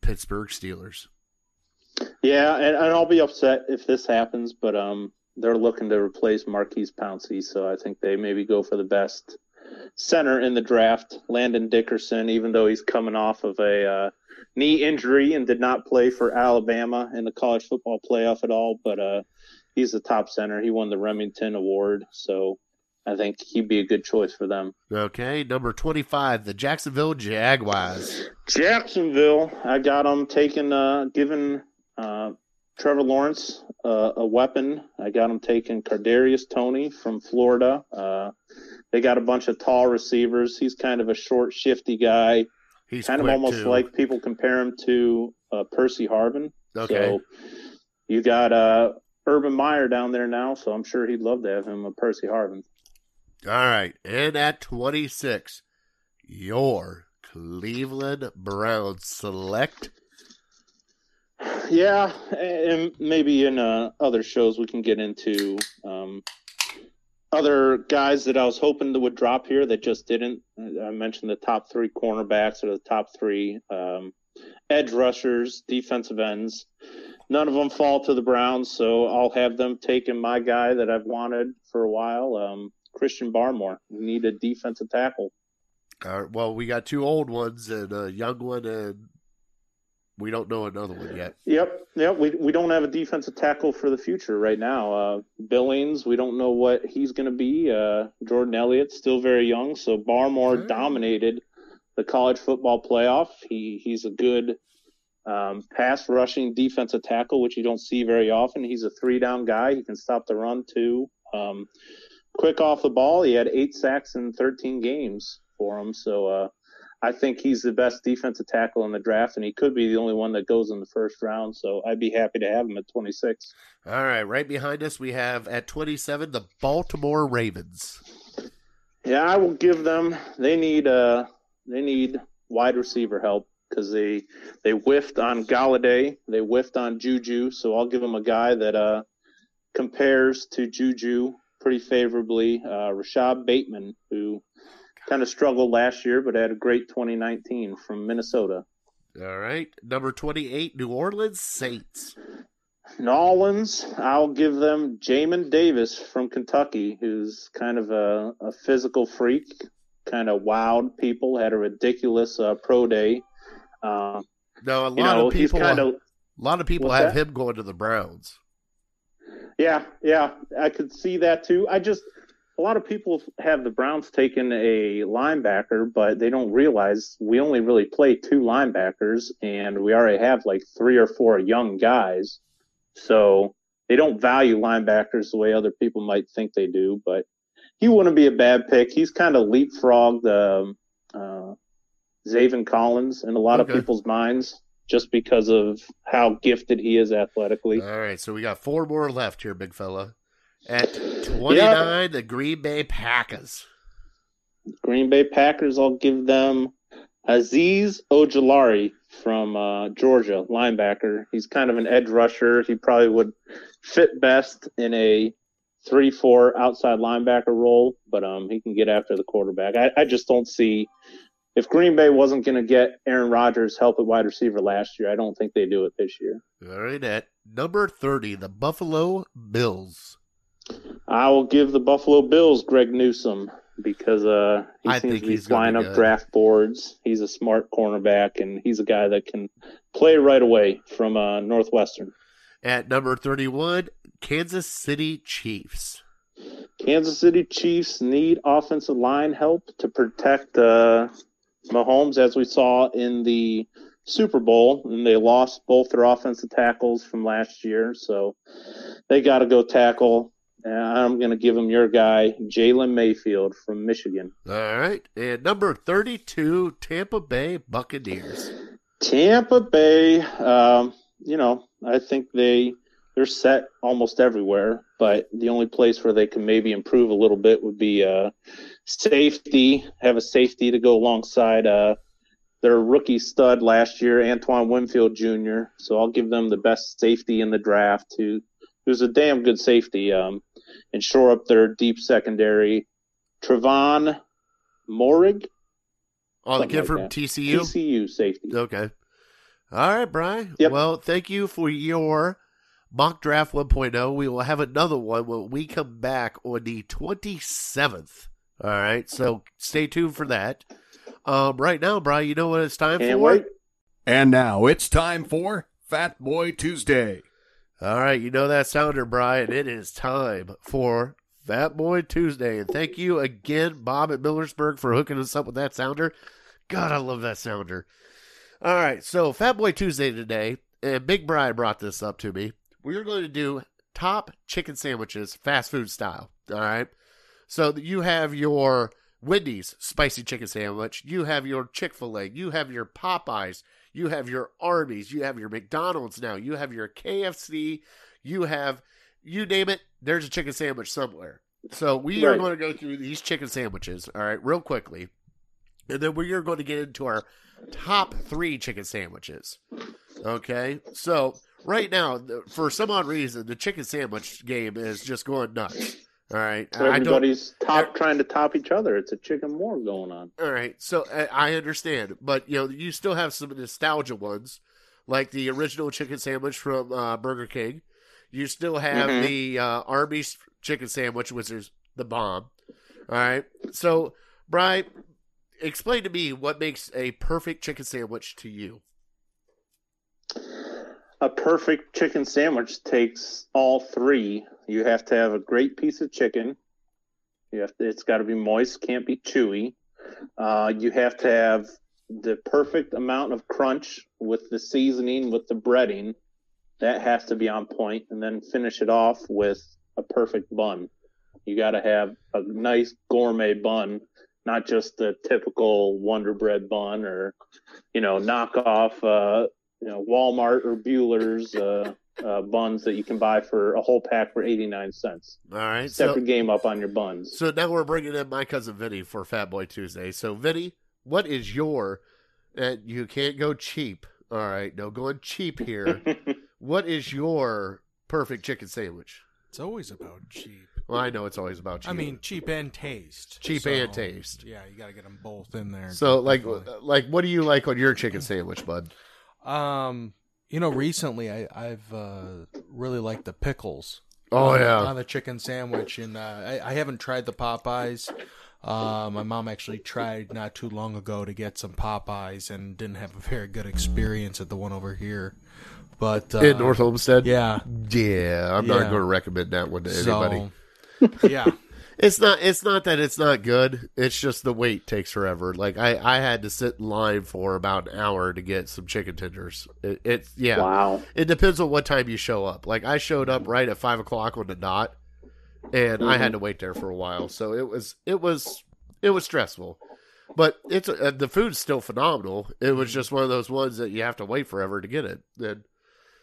Pittsburgh Steelers. Yeah, and, and I'll be upset if this happens, but um, they're looking to replace Maurkice Pouncey, so I think they maybe go for the best center in the draft, Landon Dickerson, even though he's coming off of a uh, knee injury and did not play for Alabama in the college football playoff at all, but uh, he's the top center. He won the Rimington Award, so I think he'd be a good choice for them. Okay, number twenty-five. The Jacksonville Jaguars. Jacksonville, I got them taking, uh, giving uh, Trevor Lawrence uh, a weapon. I got him taking Kadarius Toney from Florida. Uh, they got a bunch of tall receivers. He's kind of a short, shifty guy. He's kind of almost too. like people compare him to uh, Percy Harvin. Okay. So you got uh, Urban Meyer down there now, so I'm sure he'd love to have him a Percy Harvin. All right, and at twenty-six, your Cleveland Browns select. Yeah, and maybe in uh, other shows we can get into um, other guys that I was hoping that would drop here that just didn't. I mentioned the top three cornerbacks or the top three um, edge rushers, defensive ends. None of them fall to the Browns, so I'll have them taking my guy that I've wanted for a while, um, Christian Barmore. We need a defensive tackle. Uh, well, we got two old ones and a young one, and we don't know another one yet. Yep, yep. We we don't have a defensive tackle for the future right now. Uh, Billings, we don't know what he's going to be. Uh, Jordan Elliott, still very young, so Barmore Hmm. dominated the college football playoff. He he's a good um, pass rushing defensive tackle, which you don't see very often. He's a three down guy. He can stop the run too. Um, quick off the ball. He had eight sacks in 13 games for him. So uh, I think he's the best defensive tackle in the draft, and he could be the only one that goes in the first round. So I'd be happy to have him at 26. All right, right behind us, we have at 27 the Baltimore Ravens. Yeah, I will give them. They need uh they need wide receiver help because they they whiffed on Golladay, they whiffed on Juju. So I'll give them a guy that uh compares to Juju pretty favorably. Uh, Rashad Bateman, who kind of struggled last year but had a great 2019 from Minnesota. All right, number 28, New Orleans Saints. Nolans, I'll give them Jamin Davis from Kentucky, who's kind of a, a physical freak, kind of wowed people, had a ridiculous uh, pro day. Uh, No, a lot you know, of people, kind of, a lot of people have that? him going to the Browns. yeah, yeah, I could see that too. I just, a lot of people have the Browns taking a linebacker, but they don't realize we only really play two linebackers, and we already have like three or four young guys. So they don't value linebackers the way other people might think they do. But he wouldn't be a bad pick. He's kind of leapfrogged um, uh, Zaven Collins in a lot Okay. of people's minds just because of how gifted he is athletically. All right, so we got four more left here, big fella. At 29, the Green Bay Packers. Green Bay Packers, I'll give them Azeez Ojulari from uh, Georgia, linebacker. He's kind of an edge rusher. He probably would fit best in a three-four outside linebacker role, but um, he can get after the quarterback. I, I just don't see if Green Bay wasn't going to get Aaron Rodgers help at wide receiver last year. I don't think they do it this year. All right, at number 30, the Buffalo Bills. I will give the Buffalo Bills Greg Newsome because uh, he I seems to be he's flying up good. draft boards. He's a smart cornerback, and he's a guy that can play right away from uh, Northwestern. At number 31, Kansas City Chiefs. Kansas City Chiefs need offensive line help to protect uh, Mahomes, as we saw in the Super Bowl, and they lost both their offensive tackles from last year, so they got to go tackle. I'm going to give them your guy, Jalen Mayfield from Michigan. All right. And number 32, Tampa Bay Buccaneers. Tampa Bay, um, you know, I think they they're set almost everywhere, but the only place where they can maybe improve a little bit would be uh, safety. Have a safety to go alongside uh, their rookie stud last year, Antoine Winfield Jr. So I'll give them the best safety in the draft. Who who's a damn good safety, um, and shore up their deep secondary. Trevon Moehrig, Oh, the Something kid like from that. TCU? TCU safety. Okay. All right, Brian. Yep. Well, thank you for your mock draft 1.0. We will have another one when we come back on the 27th. All right. So stay tuned for that. Um, right now, Brian, you know what it's time Can't for? wait. And now it's time for Fat Boy Tuesday. All right. You know that sounder, Brian. It is time for Fat Boy Tuesday. And thank you again, Bob at Millersburg, for hooking us up with that sounder. God, I love that sounder. All right, so Fat Boy Tuesday today, and Big Brian brought this up to me. We are going to do top chicken sandwiches, fast food style. All right, so you have your Wendy's spicy chicken sandwich, you have your Chick Fil A, you have your Popeyes, you have your Arby's, you have your McDonald's now, you have your KFC, you have you name it. There's a chicken sandwich somewhere. So we are going to go through these chicken sandwiches. All right, real quickly. And then we are going to get into our top three chicken sandwiches. Okay, so right now, for some odd reason, the chicken sandwich game is just going nuts. All right, So everybody's top trying to top each other. It's a chicken war going on. All right, so I, I understand, but you know, you still have some nostalgia ones, like the original chicken sandwich from uh, Burger King. You still have Mhm. the uh, Arby's chicken sandwich, which is the bomb. All right, so Brian, explain to me what makes a perfect chicken sandwich to you. A perfect chicken sandwich takes all three. You have to have a great piece of chicken. You have to, it's got to be moist, can't be chewy. Uh, you have to have the perfect amount of crunch with the seasoning, with the breading. That has to be on point, and then finish it off with a perfect bun. You got to have a nice gourmet bun, not just the typical Wonder Bread bun or, you know, knockoff, uh, you know, Walmart or Buehler's uh, uh, buns that you can buy for a whole pack for eighty nine cents. All right, Step so your game up on your buns. so now we're bringing in my cousin Vinny for Fat Boy Tuesday. So Vinny, what is your? And you can't go cheap. All right, no going cheap here. [LAUGHS] what is your perfect chicken sandwich? It's always about cheap. Well, I know it's always about cheap. I mean, cheap and taste. Cheap So, and taste. Yeah, you got to get them both in there. so like, like, what do you like on your chicken sandwich, bud? Um, you know, recently I, I've uh, really liked the pickles. Oh on, yeah, on the chicken sandwich, and uh, I, I haven't tried the Popeyes. Uh, my mom actually tried not too long ago to get some Popeyes and didn't have a very good experience at the one over here. But uh, in North Olmsted. yeah, yeah. I'm not going to recommend that one to anybody. so [LAUGHS] yeah, It's not. It's not that it's not good. It's just the wait takes forever. Like I, I had to sit in line for about an hour to get some chicken tenders. It, it's yeah. Wow. It depends on what time you show up. Like I showed up right at five o'clock on the dot, and I had to wait there for a while. So it was it was it was stressful, but it's uh, the food's still phenomenal. It was just one of those ones that you have to wait forever to get it. And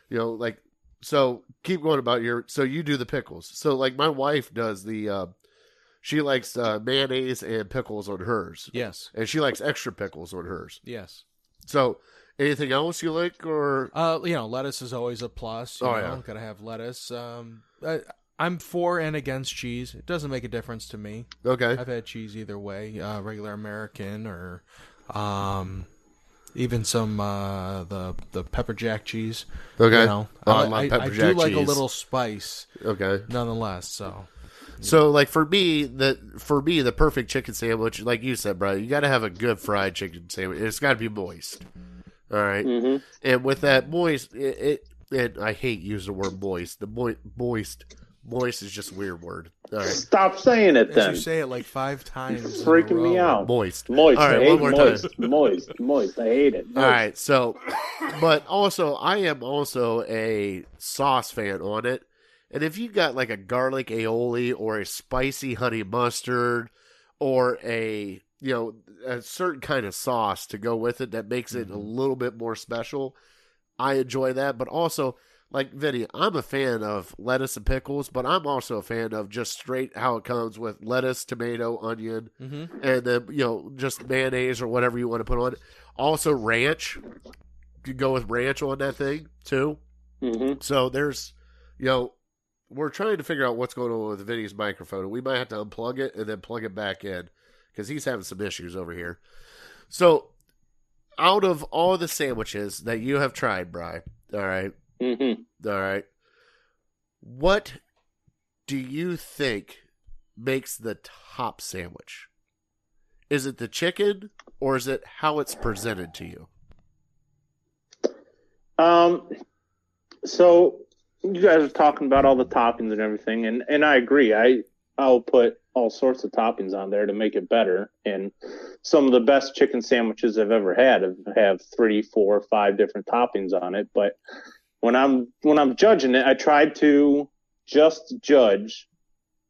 you know, like so keep going about your. So you do the pickles. So like my wife does the. Uh, she likes uh, mayonnaise and pickles on hers, yes, and she likes extra pickles on hers. yes. So anything else you like, or Uh, you know, lettuce is always a plus. You Oh, know, yeah. gotta have lettuce. Um, I, I'm for and against cheese. It doesn't make a difference to me. okay? I've had cheese either way, uh, regular American or, um, Even some uh, the the pepper jack cheese. Okay. You know, Oh, I I, I, pepper I do jack like a little spice, Okay. nonetheless. So So like for me, the for me the perfect chicken sandwich, like you said, Brian, you got to have a good fried chicken sandwich. It's got to be moist. All right? hmm and with that moist, it, it and I hate using the word moist. The mo- moist, moist is just a weird word. All right, Stop saying it as then. you say it like five times, It's in a freaking me out. moist. Moist. All right, I hate one more moist. time. Moist. Moist. I hate it. All right, so, but also I am also a sauce fan on it, and if you got like a garlic aioli or a spicy honey mustard or a you know a certain kind of sauce to go with it that makes it a little bit more special, I enjoy that. But also, like Vinny, I'm a fan of lettuce and pickles, but I'm also a fan of just straight how it comes with lettuce, tomato, onion, Mhm. and then you know just mayonnaise or whatever you want to put on it. Also ranch. You go with ranch on that thing too. hmm So there's, you know, we're trying to figure out what's going on with Vinny's microphone. We might have to unplug it and then plug it back in because he's having some issues over here. So, out of all the sandwiches that you have tried, Bry, all right, hmm all right, what do you think makes the top sandwich? Is it the chicken or is it how it's presented to you? Um, so you guys are talking about all the toppings and everything, and and I agree. I I'll put all sorts of toppings on there to make it better. And some of the best chicken sandwiches I've ever had have, have three, four, five different toppings on it. But when I'm when I'm judging it, I try to just judge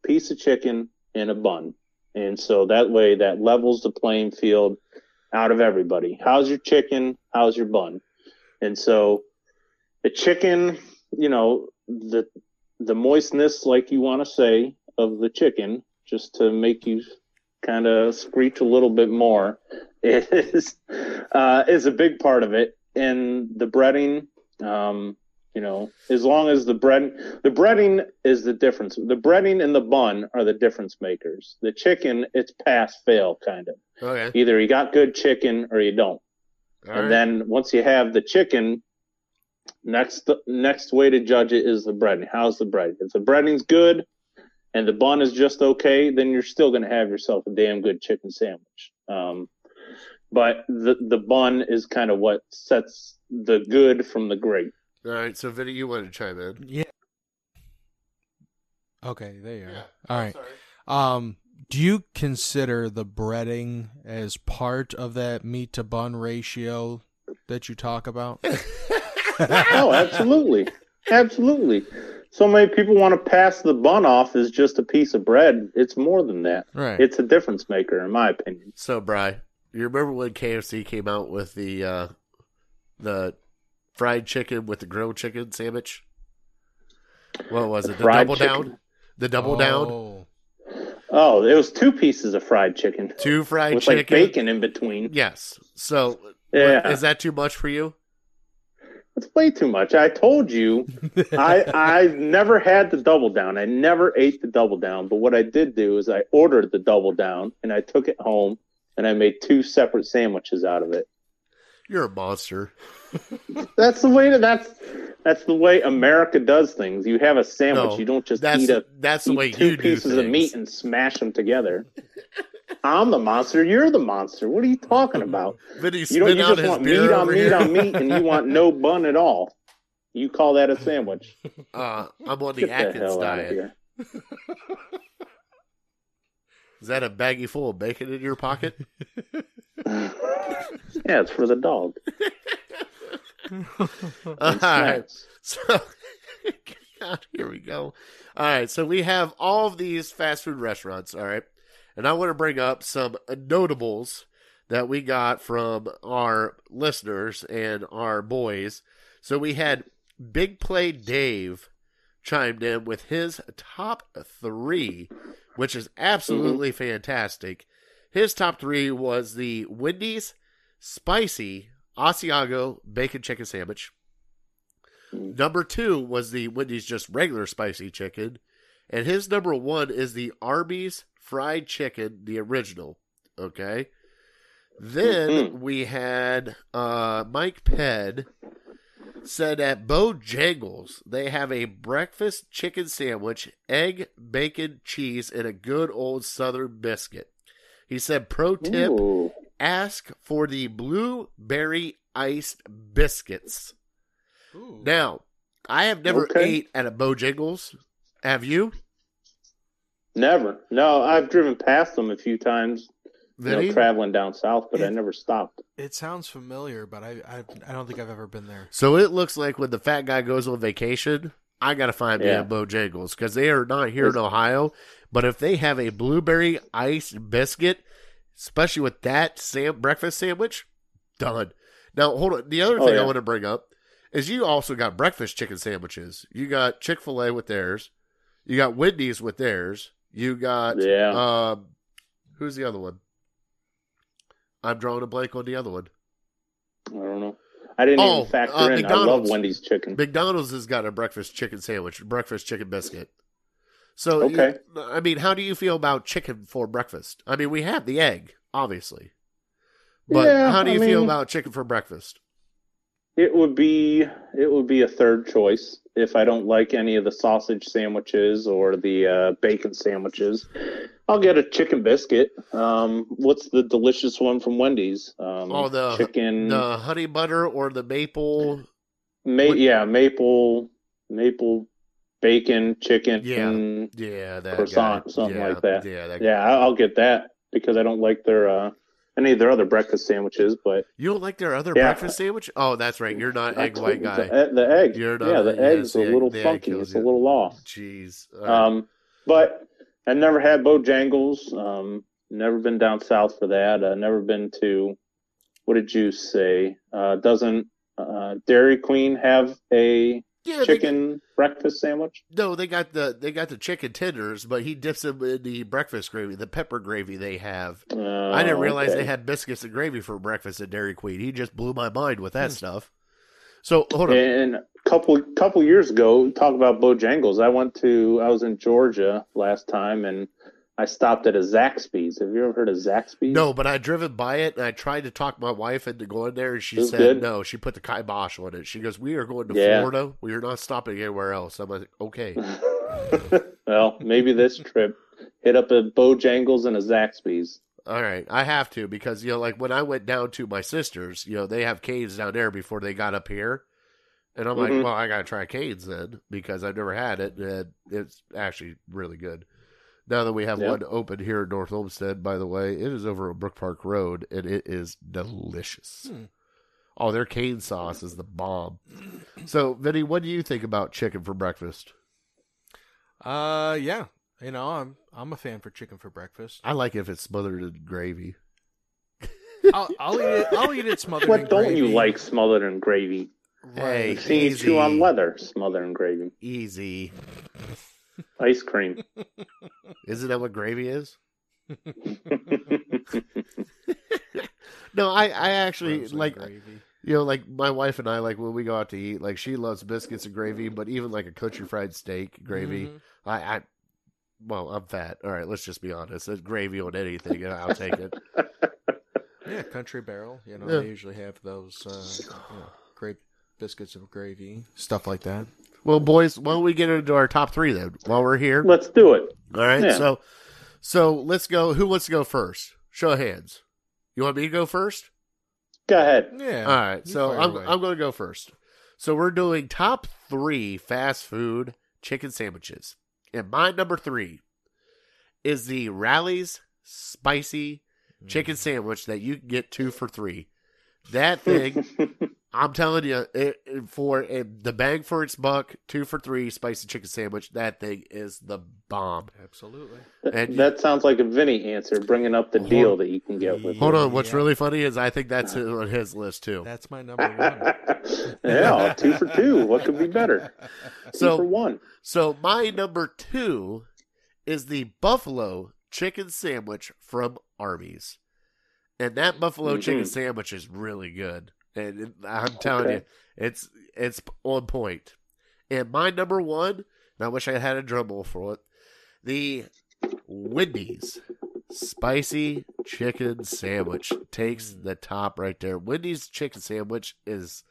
piece of chicken in a bun, and so that way that levels the playing field out of everybody. How's your chicken? How's your bun? And so the chicken, you know, the the moistness, like you want to say, of the chicken, just to make you kind of screech a little bit more, [LAUGHS] is uh, is a big part of it. And the breading, um, you know, as long as the bread, the breading is the difference. The breading and the bun are the difference makers. The chicken, it's pass fail kind of. Okay. Either you got good chicken or you don't All and right. then once you have the chicken, next next way to judge it is the breading. How's the breading? If the breading's good and the bun is just okay, then you're still going to have yourself a damn good chicken sandwich. Um, but the the bun is kind of what sets the good from the great. All right. So, Vinny, you want to chime in? Yeah. Okay, there you are. All right. Um, do you consider the breading as part of that meat to bun ratio that you talk about? [LAUGHS] Oh, absolutely, absolutely. So many people want to pass the bun off as just a piece of bread. It's more than that. Right. It's a difference maker, in my opinion. So, Bry, you remember when KFC came out with the uh, the fried chicken with the grilled chicken sandwich? What was it? The Fried double chicken. down. The double down. Oh. Oh, it was two pieces of fried chicken. Two fried with chicken. like bacon in between. Yes. So, Yeah. is that too much for you? It's way too much. I told you, [LAUGHS] I I've never had the double down. I never ate the double down. But what I did do is I ordered the double down and I took it home and I made two separate sandwiches out of it. You're a monster. [LAUGHS] That's the way that that's that's the way America does things. You have a sandwich. No, you don't just eat a that's the way two you do pieces of meat and smash them together. [LAUGHS] I'm the monster. You're the monster. What are you talking about? [LAUGHS] Vinny You don't. You just want meat on meat here. on meat, and you want no [LAUGHS] bun at all. You call that a sandwich? [LAUGHS] Uh, I'm on the Get the Atkins of diet. Is that a baggie full of bacon in your pocket? Yeah, it's for the dog. All right. So, God, here we go. All right, so we have all of these fast food restaurants. All right, and I want to bring up some notables that we got from our listeners and our boys. So we had Big Play Dave chimed in with his top three, which is absolutely mm-hmm. fantastic. His top three was the Wendy's Spicy Asiago Bacon Chicken Sandwich. Mm. Number two was the Wendy's just regular spicy chicken. And his number one is the Arby's fried chicken, the original. Okay. Then Mhm. we had uh, Mike Ped said at Bojangles they have a breakfast chicken sandwich, egg, bacon, cheese, and a good old southern biscuit. He said, pro tip, Ooh. ask for the blueberry iced biscuits. Ooh. Now, I have never Okay. ate at a Bojangles. Have you? Never. No, I've driven past them a few times, you know, traveling down south, but I never stopped. It sounds familiar, but I, I I don't think I've ever been there. So it looks like when the fat guy goes on vacation, I gotta find me Yeah. a Bojangles because they are not here in Ohio. But if they have a blueberry iced biscuit, especially with that sam- breakfast sandwich, done. Now hold on. The other Oh, thing I want to bring up is you also got breakfast chicken sandwiches. You got Chick Fil A with theirs. You got Wendy's with theirs. You got Yeah. um, who's the other one? I'm drawing a blank on the other one. I don't know. I didn't Oh, even factor uh, in. I love McDonald's. Wendy's chicken. McDonald's has got a breakfast chicken sandwich, breakfast chicken biscuit. So, Okay. you- I mean, how do you feel about chicken for breakfast? I mean, we have the egg, obviously, but Yeah, how do I you feel about chicken for breakfast? It would be it would be a third choice if I don't like any of the sausage sandwiches or the uh, bacon sandwiches. I'll get a chicken biscuit. Um, what's the delicious one from Wendy's? Um, Oh, the- chicken. The honey butter or the maple? ma- what- yeah, maple maple bacon chicken. Yeah. Yeah, that Croissant, guy. something Yeah, like that. Yeah, that Yeah, I'll get that because I don't like their uh, any of their other breakfast sandwiches. But You don't like their other Yeah. breakfast sandwich? Oh, that's right. You're not egg white guy. The, the egg, You're not- yeah, the yes, egg's the a little egg funky. It's a little off. Jeez. Right. Um, but I never had Bojangles. Um, never been down south for that. Uh, never been to. What did you say? Uh, doesn't uh, Dairy Queen have a yeah, they- chicken breakfast sandwich? No, they got the they got the chicken tenders, but he dips them in the breakfast gravy, the pepper gravy they have. Uh, I didn't realize okay. they had biscuits and gravy for breakfast at Dairy Queen. He just blew my mind with that stuff. So hold on. And a couple couple years ago, talk about Bojangles. I went to I was in Georgia last time, and I stopped at a Zaxby's. Have you ever heard of Zaxby's? No, but I driven by it and I tried to talk my wife into going there, and she It was said good? no. She put the kibosh on it. She goes, "We are going to Yeah. Florida. We are not stopping anywhere else." I'm like, "Okay." [LAUGHS] well, maybe this trip hit up a Bojangles and a Zaxby's. All right, I have to because you know, like when I went down to my sister's, you know, they have Canes down there before they got up here, and I'm Mhm. like, well, I gotta try Canes then because I've never had it, and it's actually really good. Now that we have Yeah. one open here in North Olmsted, by the way, it is over on Brook Park Road, and it is delicious. Hmm. Oh, their cane sauce is the bomb. So, Vinny, what do you think about chicken for breakfast? Uh, yeah. You know, I'm I'm a fan for chicken for breakfast. I like it if it's smothered in gravy. [LAUGHS] I'll, I'll eat it. I'll eat it smothered. What in don't you like smothered in gravy? Hey, I've seen you easy. chew on leather smothered in gravy. Easy. Ice cream. [LAUGHS] Isn't that what gravy is? [LAUGHS] No, I, I actually Frozen like gravy. you know like my wife and I like when we go out to eat like she loves biscuits and gravy, but even like a country fried steak gravy, Mhm. I, I well I'm fat. All right, let's just be honest. There's gravy on anything, and I'll take it. [LAUGHS] Yeah, Country Barrel. You know, Yeah. they usually have those uh, you know, great biscuits of gravy, stuff like that. Well, boys, why don't we get into our top three then? While we're here, Let's do it. all right. Yeah. So, so let's go. Who wants to go first? Show of hands. You want me to go first? Go ahead. Yeah. All right, so I'm away. I'm going to go first. So we're doing top three fast food chicken sandwiches, and my number three is the Rally's spicy mm. chicken sandwich that you can get two for three. That thing, [LAUGHS] I'm telling you, it, it- for it, the bang for its buck, two for three spicy chicken sandwich. That thing is the bomb. Absolutely. And- [LAUGHS] that sounds like a Vinny answer, bringing up the Hold- deal that you can get with Hold it. on, what's Yeah. really funny is I think that's on his list too. That's my number one. [LAUGHS] yeah, two for two. What could be better? [LAUGHS] Two So for one. So my number two is the buffalo chicken sandwich from Arby's, and that buffalo mm-hmm. chicken Mhm. sandwich is really good. And I'm telling Okay. you, it's it's on point. And my number one, and I wish I had a drum roll for it, the Wendy's spicy chicken sandwich takes the top right there. Wendy's chicken sandwich is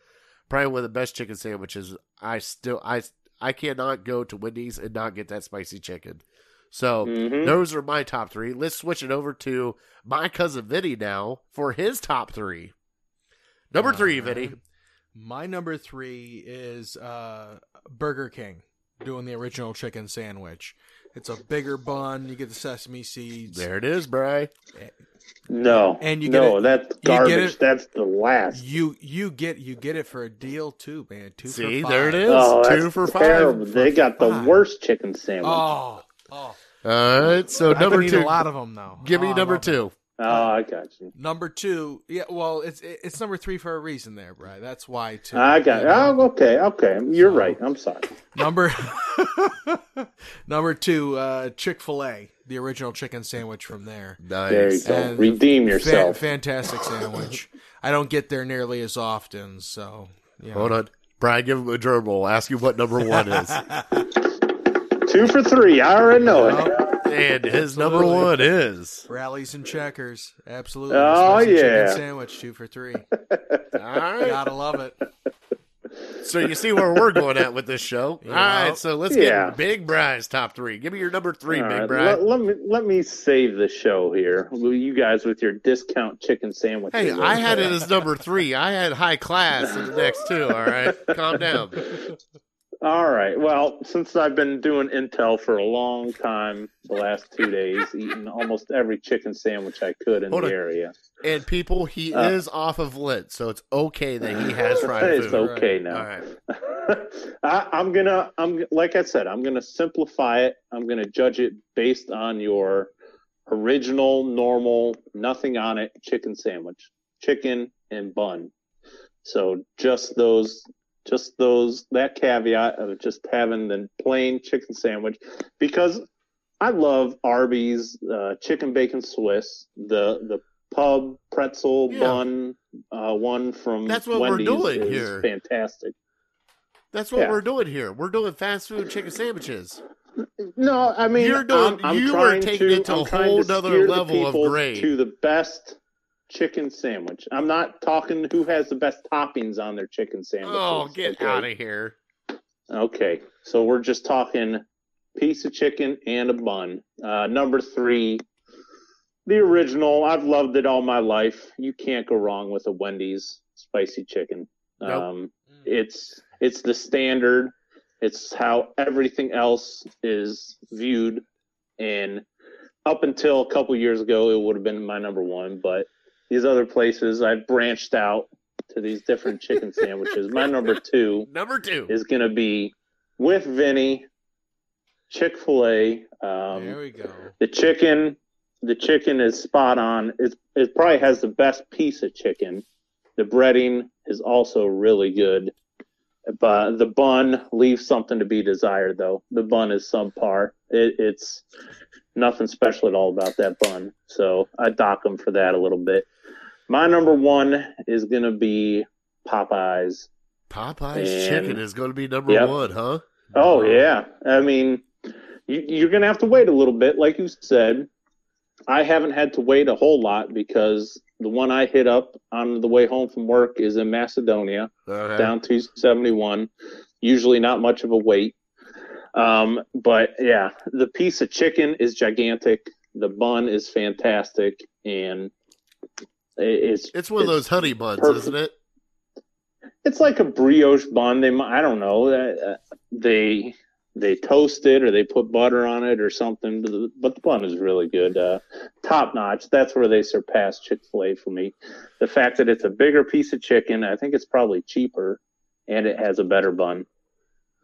probably one of the best chicken sandwiches. I still I I cannot go to Wendy's and not get that spicy chicken. So Mhm. those are my top three. Let's switch it over to my cousin Vinny now for his top three. Number three, Alright. Vinny. My number three is uh, Burger King doing the original chicken sandwich. It's a bigger bun. You get the sesame seeds. There it is, Bry. No, And you get no, it- that's you get garbage. it- That's the last. You you get you get it for a deal too, man. Two See, for there it five. is. Oh, Two that's for five. terrible. They got the five. worst chicken sandwich. Oh, oh. All right, so I've number been two. a lot of them though. Give me Oh, I number love 'em. Two. Oh, I got you. Number two, yeah. Well, it's it's number three for a reason, there, Bry. That's why two. I got. you know? Oh, okay, okay. You're So- right. I'm sorry. Number [LAUGHS] number two, uh, Chick Fil A, the original chicken sandwich from there. There you go. And Redeem Fa- yourself. fantastic sandwich. [LAUGHS] I don't get there nearly as often, so you know. Hold on. Brian, give him a drum roll. Ask you what number one is. [LAUGHS] Two for three. I already know it. And his number one is. Rally's and checkers, absolutely. Oh, Spicy chicken yeah. sandwich two for three. [LAUGHS] All right. Gotta love it. So you see where we're going at with this show. Yeah. All right. So let's Yeah. get Big Brian's top three. Give me your number three, All Big right, Brian. Let, let me let me save the show here. You guys with your discount chicken sandwich. Hey, I had it as number three. I had high class in the next two. All right. Calm down. [LAUGHS] All right. Well, since I've been doing Intel for a long time, the last two days, eating almost every chicken sandwich I could in Hold the on. area. And people, he Uh, is off of lit, so it's okay that he has [LAUGHS] fried it's food. okay All now. right. [LAUGHS] I, I'm gonna, I'm like I said, I'm gonna simplify it. I'm gonna judge it based on your original, normal, nothing on it chicken sandwich, chicken and bun. So just those, just those, that caveat of just having the plain chicken sandwich, because I love Arby's uh, chicken bacon Swiss, the the pub pretzel Yeah. bun uh, one from That's what we're Wendy's doing is here. Fantastic. That's what Yeah. we're doing here. We're doing fast food chicken sandwiches. No, I mean You're doing- I'm, I'm you are taking to, it to I'm a whole to nother level of grade. To the best chicken sandwich. I'm not talking who has the best toppings on their chicken sandwich. Oh, get out of here. Okay, so we're just talking piece of chicken and a bun. Uh, number three, the original. I've loved it all my life. You can't go wrong with a Wendy's spicy chicken. Nope. Um, it's it's the standard. It's how everything else is viewed, and up until a couple years ago, it would have been my number one. But these other places, I've branched out to these different chicken sandwiches. My number two [LAUGHS] Number two. is going to be with Vinny, Chick Fil A. Um, there we go. the chicken, the chicken is spot on. It it probably has the best piece of chicken. The breading is also really good, but the bun leaves something to be desired. Though the bun is subpar. It, it's nothing special at all about that bun. So I dock them for that a little bit. My number one is going to be Popeyes. Popeye's And- chicken is going to be number Yep. one, huh? Oh yeah, I mean, you, you're gonna have to wait a little bit, like you said. I haven't had to wait a whole lot because the one I hit up on the way home from work is in Macedonia, Okay. down 271. Usually not much of a wait. Um, but yeah, the piece of chicken is gigantic. The bun is fantastic, and it's It's one of those honey buns, perfect. isn't it? it's like a brioche bun. They I don't know, uh, they they toast it or they put butter on it or something. But the, but the bun is really good, uh, top notch. That's where they surpass Chick Fil A for me. The fact that it's a bigger piece of chicken, I think it's probably cheaper, and it has a better bun.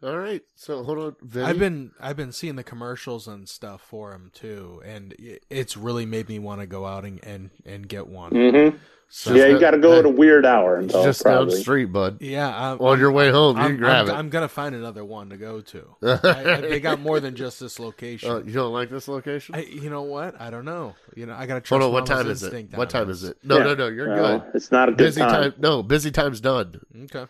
All right. So hold on. Vinny. I've been I've been seeing the commercials and stuff for him too, and it's really made me want to go out and and, and get one. hmm So- yeah, you got to go at a weird hour. It's Until, just down the street, bud. Yeah, I'm, On your way home, you I'm, can grab I'm, it. I'm gonna find another one to go to. [LAUGHS] I, I, they got more than just this location. Uh, you don't like this location? I, you know what? I don't know. You know, I gotta trust Hold on. What time is it? What time is it? No, Yeah. no, no. You're Well, good. It's not a good Busy time. time. No, busy time's done. Okay.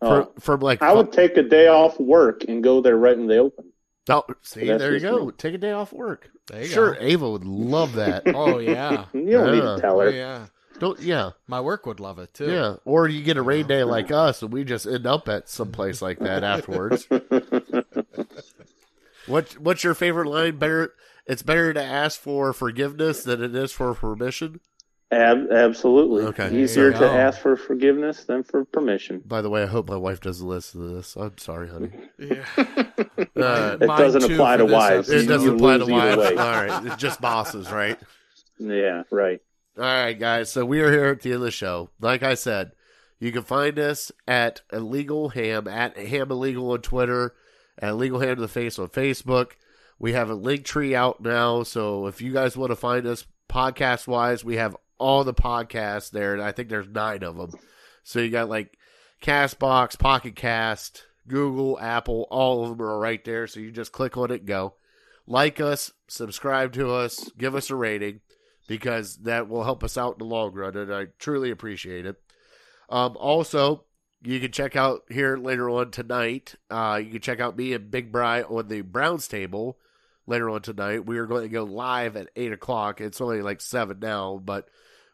Oh. For, like I would take a day off work and go there right when they open. Oh, see, That's there you go. me. Take a day off work. There you Sure, go. Ava would love that. [LAUGHS] Oh yeah. You don't need Yeah. to tell Oh her. yeah. Don't yeah, My work would love it too. yeah. Or you get a rain day like us, and we just end up at some place like that afterwards. [LAUGHS] what What's your favorite line? Better. It's better to ask for forgiveness than it is for permission. Ab- absolutely. Okay. Easier to ask for forgiveness than for permission. By the way, I hope my wife doesn't listen to this. I'm sorry, honey. [LAUGHS] Yeah. [LAUGHS] Uh, It doesn't apply to wives. it doesn't apply to wives. way. All right, it's just bosses, right? Yeah, right. All right, guys. So we are here at the end of the show. Like I said, you can find us at Illegal Ham at Ham Illegal on Twitter, at Illegal Ham to the Face on Facebook. We have a link tree out now, so if you guys want to find us podcast wise, we have all the podcasts there, and I think there's nine of them. So you got like Castbox, Pocket Cast, Google, Apple, all of them are right there. So you just click on it, and go like us, subscribe to us, give us a rating because that will help us out in the long run, and I truly appreciate it. Um, also, you can check out here later on tonight. Uh, you can check out me and Big Bry on the Browns table later on tonight. We are going to go live at eight o'clock. It's only like seven now, but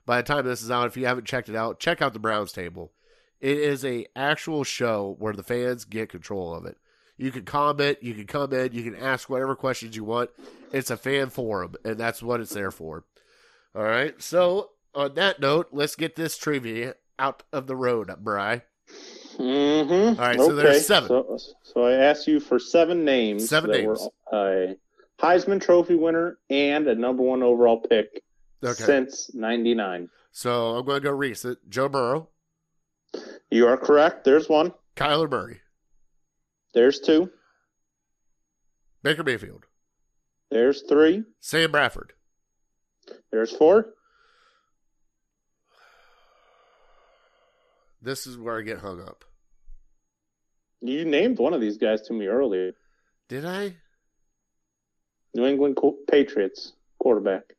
by the time this is out, if you haven't checked it out, check out the Browns table. It is a actual show where the fans get control of it. You can comment, you can come in, you can ask whatever questions you want. It's a fan forum, and that's what it's there for. All right. So on that note, let's get this trivia out of the road, Bry. Mm-hmm. All right, so there's seven. So, so I asked you for seven names. Seven names. Were a Heisman Trophy winner and a number one overall pick Okay. since '99. So I'm going to go recent. Joe Burrow, You are correct. There's one. Kyler Murray, There's two. Baker Mayfield, There's three. Sam Bradford, There's four. This is where I get hung up. You named one of these guys to me earlier. Did I? New England Patriots quarterback.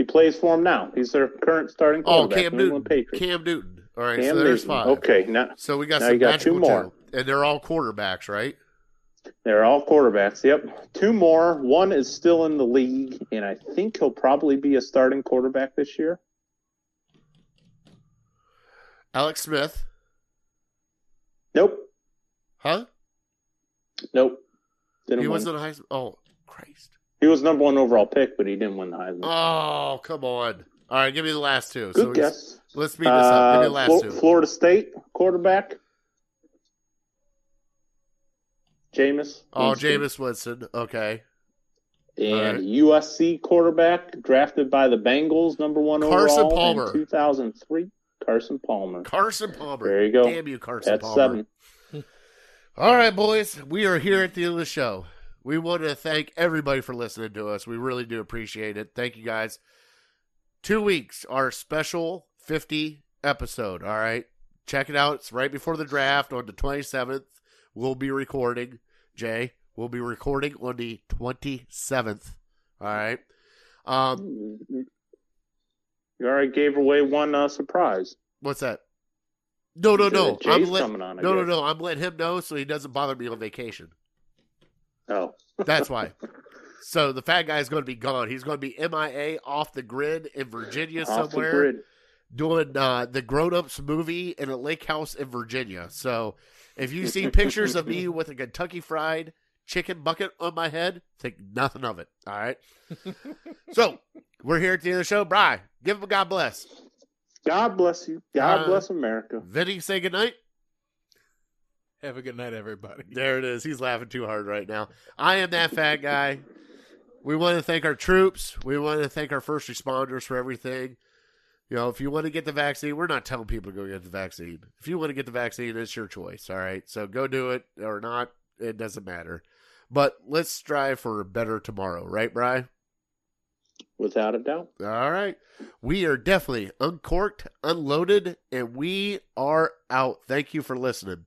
He plays for them now. He's their current starting quarterback. Oh, quarterback. Cam New Newton. Cam Newton. All right, Cam so there's Newton. five. Okay, now So we got Now some got two more. two. and they're all quarterbacks, right? they're all quarterbacks. Yep, two more. One is still in the league, and I think he'll probably be a starting quarterback this year. Alex Smith, Nope, huh? nope. Didn't he win. wasn't a high. School. Oh, Christ! He was number one overall pick, but he didn't win the Heisman. Oh, come on! All right, give me the last two. Good so guess. Let's speed this up. Give me the Uh, last Flo- two. Florida State quarterback. Jameis. Oh. Jameis Winston. Okay. And Alright. USC quarterback drafted by the Bengals, number one Carson overall Palmer. in 2003. Carson Palmer. Carson Palmer. There you go. Damn you, Carson That's Palmer. seven. All right, boys. We are here at the end of the show. We want to thank everybody for listening to us. We really do appreciate it. Thank you guys. Two weeks, our special 50 episode. All right. Check it out. It's right before the draft on the 27th. We'll be recording. Jay, we'll be recording on the 27th. All right. Um, You already gave away one uh, surprise. what's that? No, no, no. I'm let- coming on. No, no, no. I'm letting him know so he doesn't bother me on vacation. Oh, That's why. [LAUGHS] so the fat guy is going to be gone. He's going to be MIA off the grid in Virginia off the somewhere grid. doing uh, the Grown Ups movie in a lake house in Virginia. So if you see pictures of me [LAUGHS] with a Kentucky Fried chicken bucket on my head, think nothing of it. All right. [LAUGHS] so we're here at the end of the show. Bry, give him a God bless. God bless you. God Uh, bless America. Vinny, say goodnight. Have a good night, everybody. [LAUGHS] There it is. He's laughing too hard right now. I am that fat guy. We want to thank our troops. We want to thank our first responders for everything. You know, if you want to get the vaccine, we're not telling people to go get the vaccine. If you want to get the vaccine, it's your choice. All right. So go do it or not. It doesn't matter. But let's strive for a better tomorrow. Right, Bry? Without a doubt. All right. We are definitely uncorked, unloaded, and we are out. Thank you for listening.